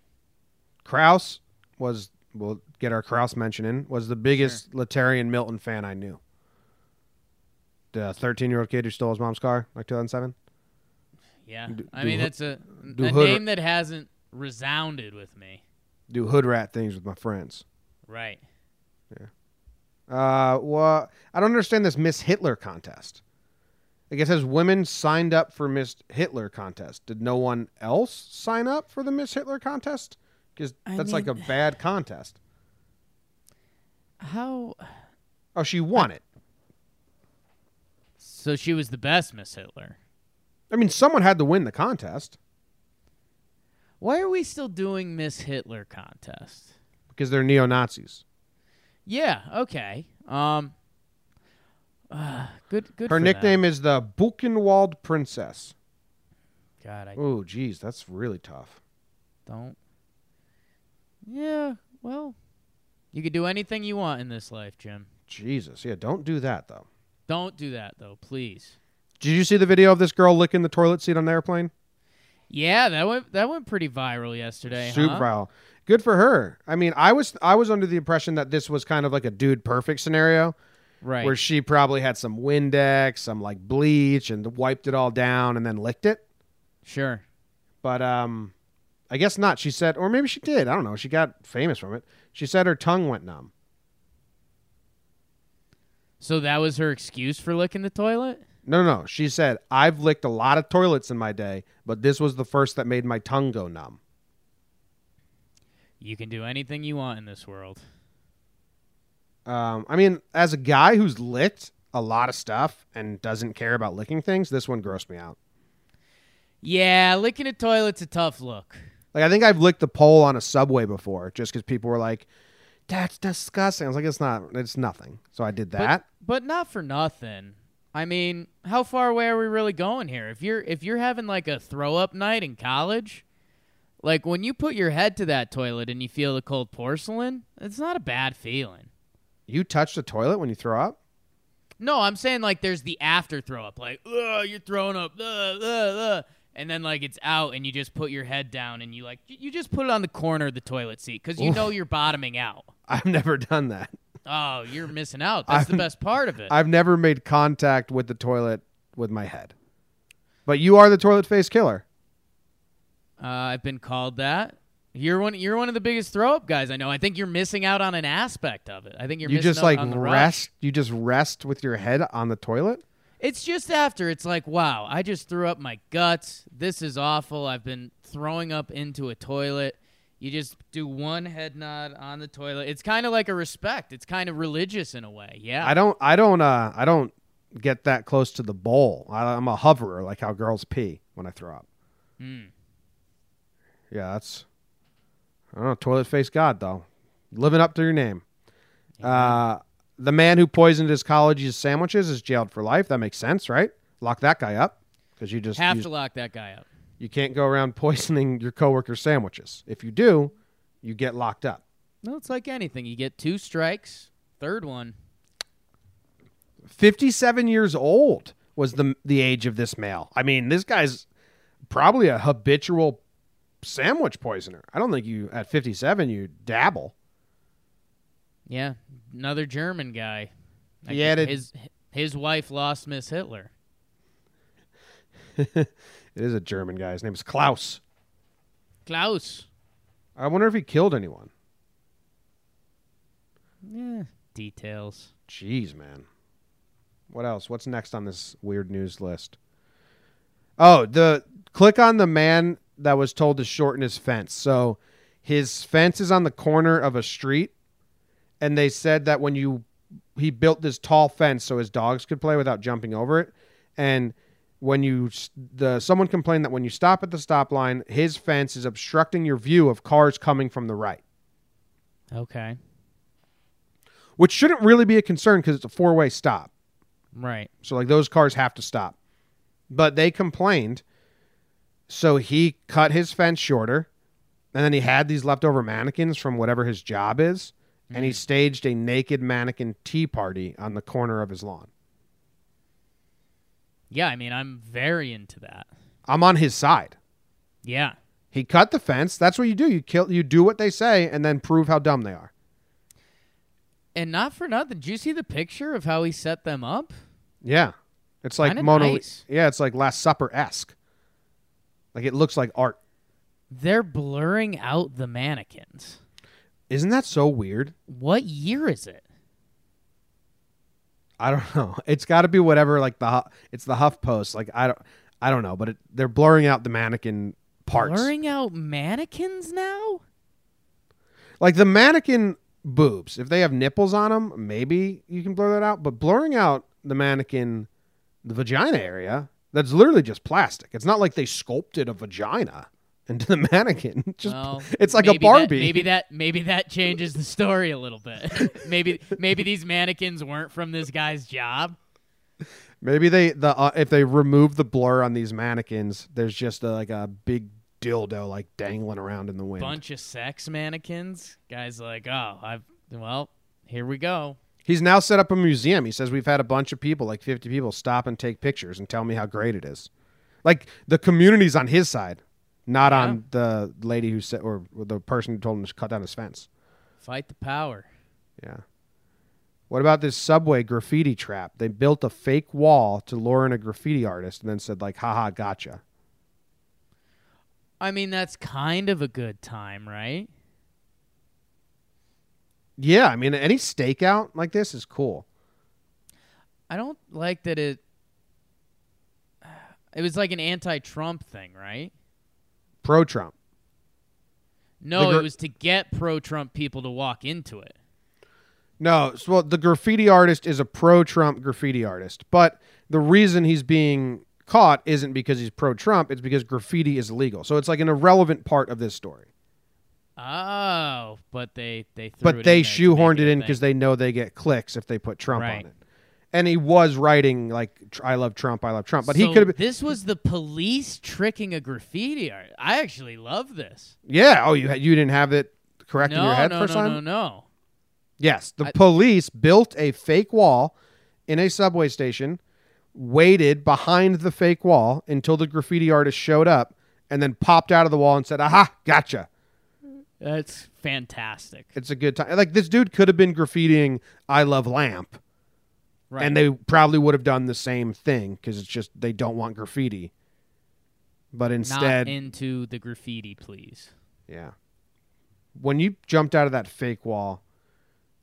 Kraus was, we'll get our Kraus mention in, was the biggest Latarian Milton fan I knew. The 13 year old kid who stole his mom's car, like 2007. Yeah. Do- I do mean, hood- that's a, a hood- name that hasn't resounded with me. Do hood rat things with my friends. Right. Yeah. Uh, well, I don't understand this Miss Hitler contest. I guess as women signed up for Miss Hitler contest, did no one else sign up for the Miss Hitler contest? Because I that's like a bad contest. How Oh, she won it. so she was the best Miss Hitler. I mean, someone had to win the contest Why are we still doing Miss Hitler contest? because they're neo Nazis. Yeah, okay. Um uh, good good Her nickname is the Buchenwald Princess. God, I Oh, geez, that's really tough. Don't. Yeah, well, you could do anything you want in this life, Jim. Jesus, yeah, don't do that though. Don't do that though, please. Did you see the video of this girl licking the toilet seat on the airplane? Yeah, that went that went pretty viral yesterday. Super huh? viral. Good for her. I mean, I was I was under the impression that this was kind of like a dude perfect scenario Right. where she probably had some Windex, some like bleach, and wiped it all down and then licked it. sure. But um, I guess not. She said, or maybe she did. I don't know. She got famous from it. She said her tongue went numb. So that was her excuse for licking the toilet? No, no, no. She said, I've licked a lot of toilets in my day, but this was the first that made my tongue go numb. You can do anything you want in this world. Um, I mean, as a guy who's licked a lot of stuff and doesn't care about licking things, this one grossed me out. Yeah, licking a toilet's a tough look. Like, I think I've licked the pole on a subway before just because people were like, that's disgusting. I was like, it's not, it's nothing. So I did that. But not for nothing. I mean, how far away are we really going here? If you're if you're having like a throw up night in college, like when you put your head to that toilet and you feel the cold porcelain, it's not a bad feeling. you touch the toilet when you throw up? No, I'm saying like there's the after throw up, like ugh, you're throwing up, ugh, ugh, and then like it's out, and you just put your head down, and you like you you just put it on the corner of the toilet seat because you Oof. know you're bottoming out. I've never done that. Oh, you're missing out. That's the best part of it. I've never made contact with the toilet with my head. But you are the toilet face killer. Uh, I've been called that. You're one. You're one of the biggest throw up guys I know. I think you're missing out on an aspect of it. I think you're you missing just out like on the rush. rest. You just rest with your head on the toilet. It's just after. It's like, wow, I just threw up my guts. This is awful. I've been throwing up into a toilet. You just do one head nod on the toilet. It's kind of like a respect. It's kind of religious in a way. Yeah. I don't. I don't. Uh. I don't get that close to the bowl. I, I'm a hoverer, like how girls pee when I throw up. Hmm. Yeah, that's. I don't know. Toilet face God though, living up to your name. Uh, the man who poisoned his college's sandwiches is jailed for life. That makes sense, right? Lock that guy up because you just Have you, to lock that guy up. You can't go around poisoning your coworkers' sandwiches. If you do, you get locked up. No, it's like anything. You get two strikes. Third one. 57 years old was the the age of this male. I mean, this guy's probably a habitual sandwich poisoner. I don't think you at 57 you dabble. Yeah, another German guy. I He added- his his wife lost Miss Hitler. It is a German guy. His name is Klaus. Klaus. I wonder if he killed anyone. Yeah, details. Jeez, man. What else? What's next on this weird news list? Oh, the click on the man that was told to shorten his fence. So his fence is on the corner of a street, and they said that when you he built this tall fence so his dogs could play without jumping over it, and when you the someone complained that when you stop at the stop line, his fence is obstructing your view of cars coming from the right, Okay. which shouldn't really be a concern because it's a four way stop. Right. So like those cars have to stop. But they complained. So he cut his fence shorter. And then he had these leftover mannequins from whatever his job is. And he mm-hmm. staged a naked mannequin tea party on the corner of his lawn. Yeah, I mean, I'm very into that. I'm on his side. Yeah. He cut the fence. That's what you do. You kill you do what they say and then prove how dumb they are. And not for nothing. Did you see the picture of how he set them up? Yeah. It's like Kinda Mona nice. Yeah, it's like Last Supper esque. Like it looks like art. They're blurring out the mannequins. Isn't that so weird? What year is it? I don't know. It's got to be whatever. Like the it's the Huff Post. Like I don't I don't know, but it, they're blurring out the mannequin parts. Blurring out mannequins now? Like the mannequin boobs. If they have nipples on them, maybe you can blur that out. But blurring out the mannequin, the vagina area, that's literally just plastic. It's not like they sculpted a vagina into the mannequin. It's just Well, it's like a maybe that- Barbie. maybe that maybe that changes the story a little bit. maybe maybe these mannequins weren't from this guy's job. Maybe they the uh, if they remove the blur on these mannequins, there's just a, like a big dildo like dangling around in the wind. Bunch of sex mannequins. Guys like, oh, I've well, here we go. He's now set up a museum. He says we've had a bunch of people, like 50 people, stop and take pictures and tell me how great it is. Like the community's on his side, not Yeah. on the lady who said or the person who told him to cut down his fence. Fight the power. Yeah. What about this subway graffiti trap? They built a fake wall to lure in a graffiti artist and then said like, "Haha, gotcha." I mean, that's kind of a good time, right? Yeah, I mean, any stakeout like this is cool. I don't like that it It was like an anti-Trump thing, right? Pro Trump. No, The gr- it was to get pro-Trump people to walk into it. No, so, well, the graffiti artist is a pro Trump graffiti artist, but the reason he's being caught isn't because he's pro Trump, it's because graffiti is illegal. So it's like an irrelevant part of this story. Oh, but they they threw But in they shoehorned it in because they know they get clicks if they put Trump Right. on it. And he was writing like "I love Trump, I love Trump," but he could have. This was the police tricking a graffiti art. I actually love this. Yeah. Oh, you you didn't have it correct no, in your head no, first no, time. no, no. Yes, the I- police built a fake wall in a subway station, waited behind the fake wall until the graffiti artist showed up, and then popped out of the wall and said, "Aha, gotcha." That's fantastic. It's a good time. Like this dude could have been graffitiing "I love lamp," Right. and they probably would have done the same thing because it's just they don't want graffiti. But instead, Not into the graffiti, please. Yeah. When you jumped out of that fake wall,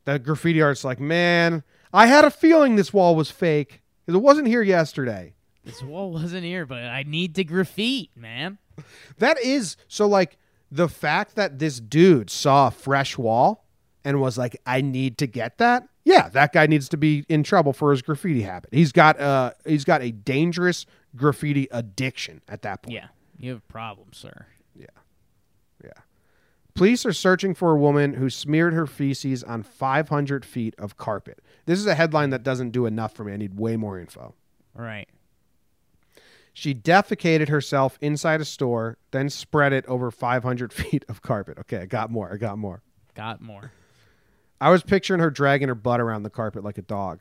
that graffiti artist's like, man, I had a feeling this wall was fake because it wasn't here yesterday. This wall wasn't here, but I need to graffiti, man. That is so like the fact that this dude saw a fresh wall and was like, I need to get that. Yeah, that guy needs to be in trouble for his graffiti habit. He's got uh he's got a dangerous graffiti addiction at that point. Yeah, you have a problem, sir. Yeah. Yeah. Police are searching for a woman who smeared her feces on 500 feet of carpet. This is a headline that doesn't do enough for me. I need way more info. All right. She defecated herself inside a store, then spread it over 500 feet of carpet. Okay, I got more. I got more. Got more. I was picturing her dragging her butt around the carpet like a dog.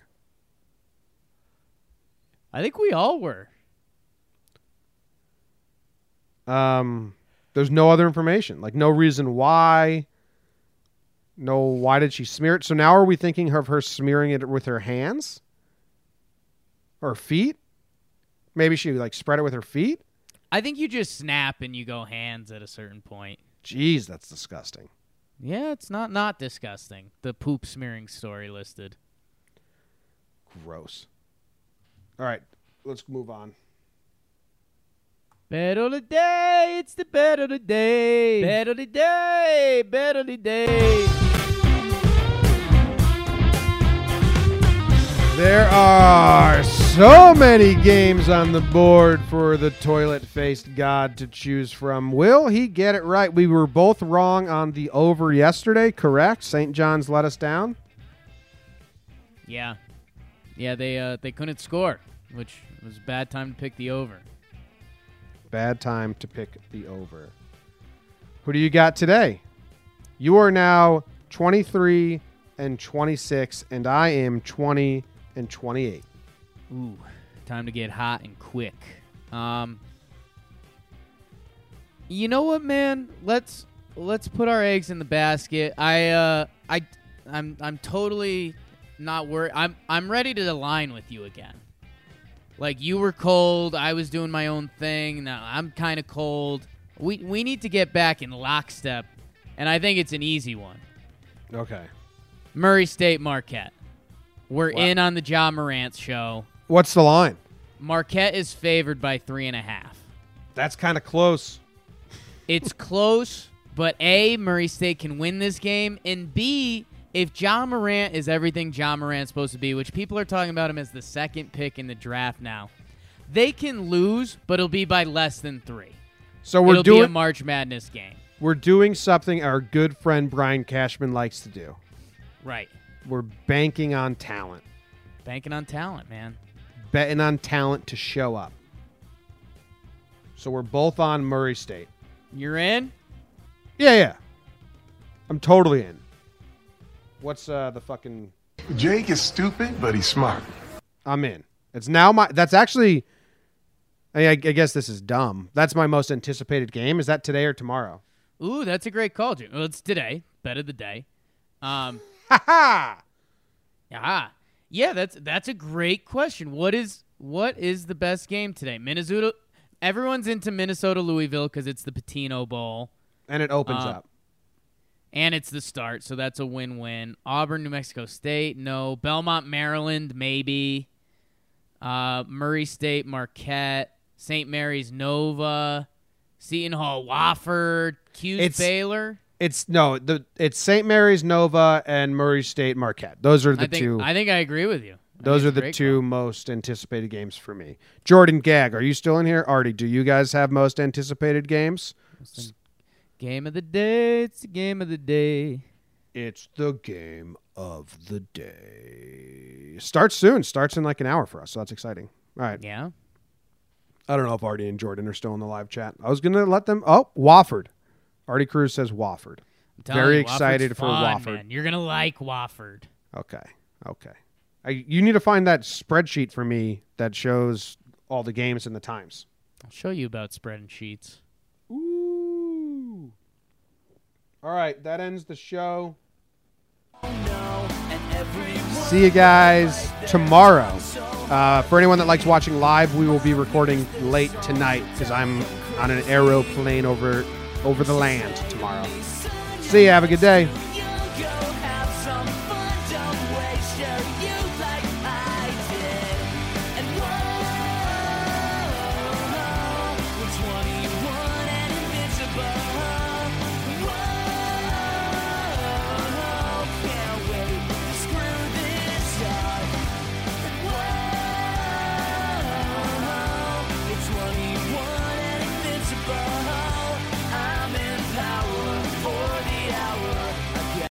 I think we all were. Um, there's no other information, like no reason why. No, why did she smear it? So now are we thinking of her smearing it with her hands or feet? Maybe she like spread it with her feet. I think you just snap and you go hands at a certain point. Jeez, that's disgusting. Yeah, it's not not disgusting. The poop smearing story listed. Gross. All right, let's move on. Bet of the day, it's the bet of the day. Bet of the day, bet of the day. There are so many games on the board for the toilet faced god to choose from. Will he get it right? We were both wrong on the over yesterday, correct? St. John's let us down. Yeah, yeah. They uh they couldn't score, which was a bad time to pick the over. Bad time to pick the over. Who do you got today? You are now 23 and 26, and I am 20 and 28. Ooh, time to get hot and quick. Um, you know what, man? Let's let's put our eggs in the basket. I uh, I I'm I'm totally not worried. I'm I'm ready to align with you again. Like you were cold, I was doing my own thing. Now I'm kind of cold. We we need to get back in lockstep, and I think it's an easy one. Okay. Murray State Marquette. We're Wow. in on the Ja Morant show. What's the line? Marquette is favored by three and a half. That's kind of close. It's close, but A, Murray State can win this game, and B, if Ja Morant is everything Ja Morant's supposed to be, which people are talking about him as the second pick in the draft now, they can lose, but it'll be by less than three. So we're it'll be a doing March Madness game. we're doing something our good friend Brian Cashman likes to do. Right. We're banking on talent, Banking on talent, man. betting on talent to show up. So we're both on Murray State. You're in? Yeah, yeah. I'm totally in. What's uh the fucking Jake is stupid, but he's smart. I'm in. It's now my that's actually I, I guess this is dumb. That's my most anticipated game. Is that today or tomorrow? Ooh, that's a great call, Jim. Well, it's today. Bet of the day. Um, Ha ha! Ah, yeah, that's that's a great question. What is what is the best game today? Minnesota. Everyone's into Minnesota Louisville because it's the Pitino Bowl And it opens Uh, up. and it's the start, so that's a win-win. Auburn, New Mexico State, no. Belmont, Maryland, maybe. Uh, Murray State, Marquette, St. Mary's Nova, Seton Hall Wofford, Hughes Baylor. It's no, the it's St. Mary's Nova and Murray State Marquette. Those are the I think two. I think I agree with you. I those are the two call. most anticipated games for me. Jordan Gag, are you still in here? Artie, do you guys have most anticipated games? Game of the day. It's the game of the day. It's the game of the day. Starts soon. Starts in like an hour for us, so that's exciting. All right. Yeah. I don't know if Artie and Jordan are still in the live chat. I was gonna let them. Oh, Wofford. Artie Cruz says Wofford. I'm telling Very you, Wofford's excited for fun, Wofford. man. You're gonna like Wofford. Okay. Okay. I, you need to find that spreadsheet for me that shows all the games and the times. I'll show you about spreading sheets. Ooh. All right, that ends the show. See you guys tomorrow. Uh, for anyone that likes watching live, we will be recording late tonight because I'm on an aeroplane over over the land tomorrow. See you. Have a good day.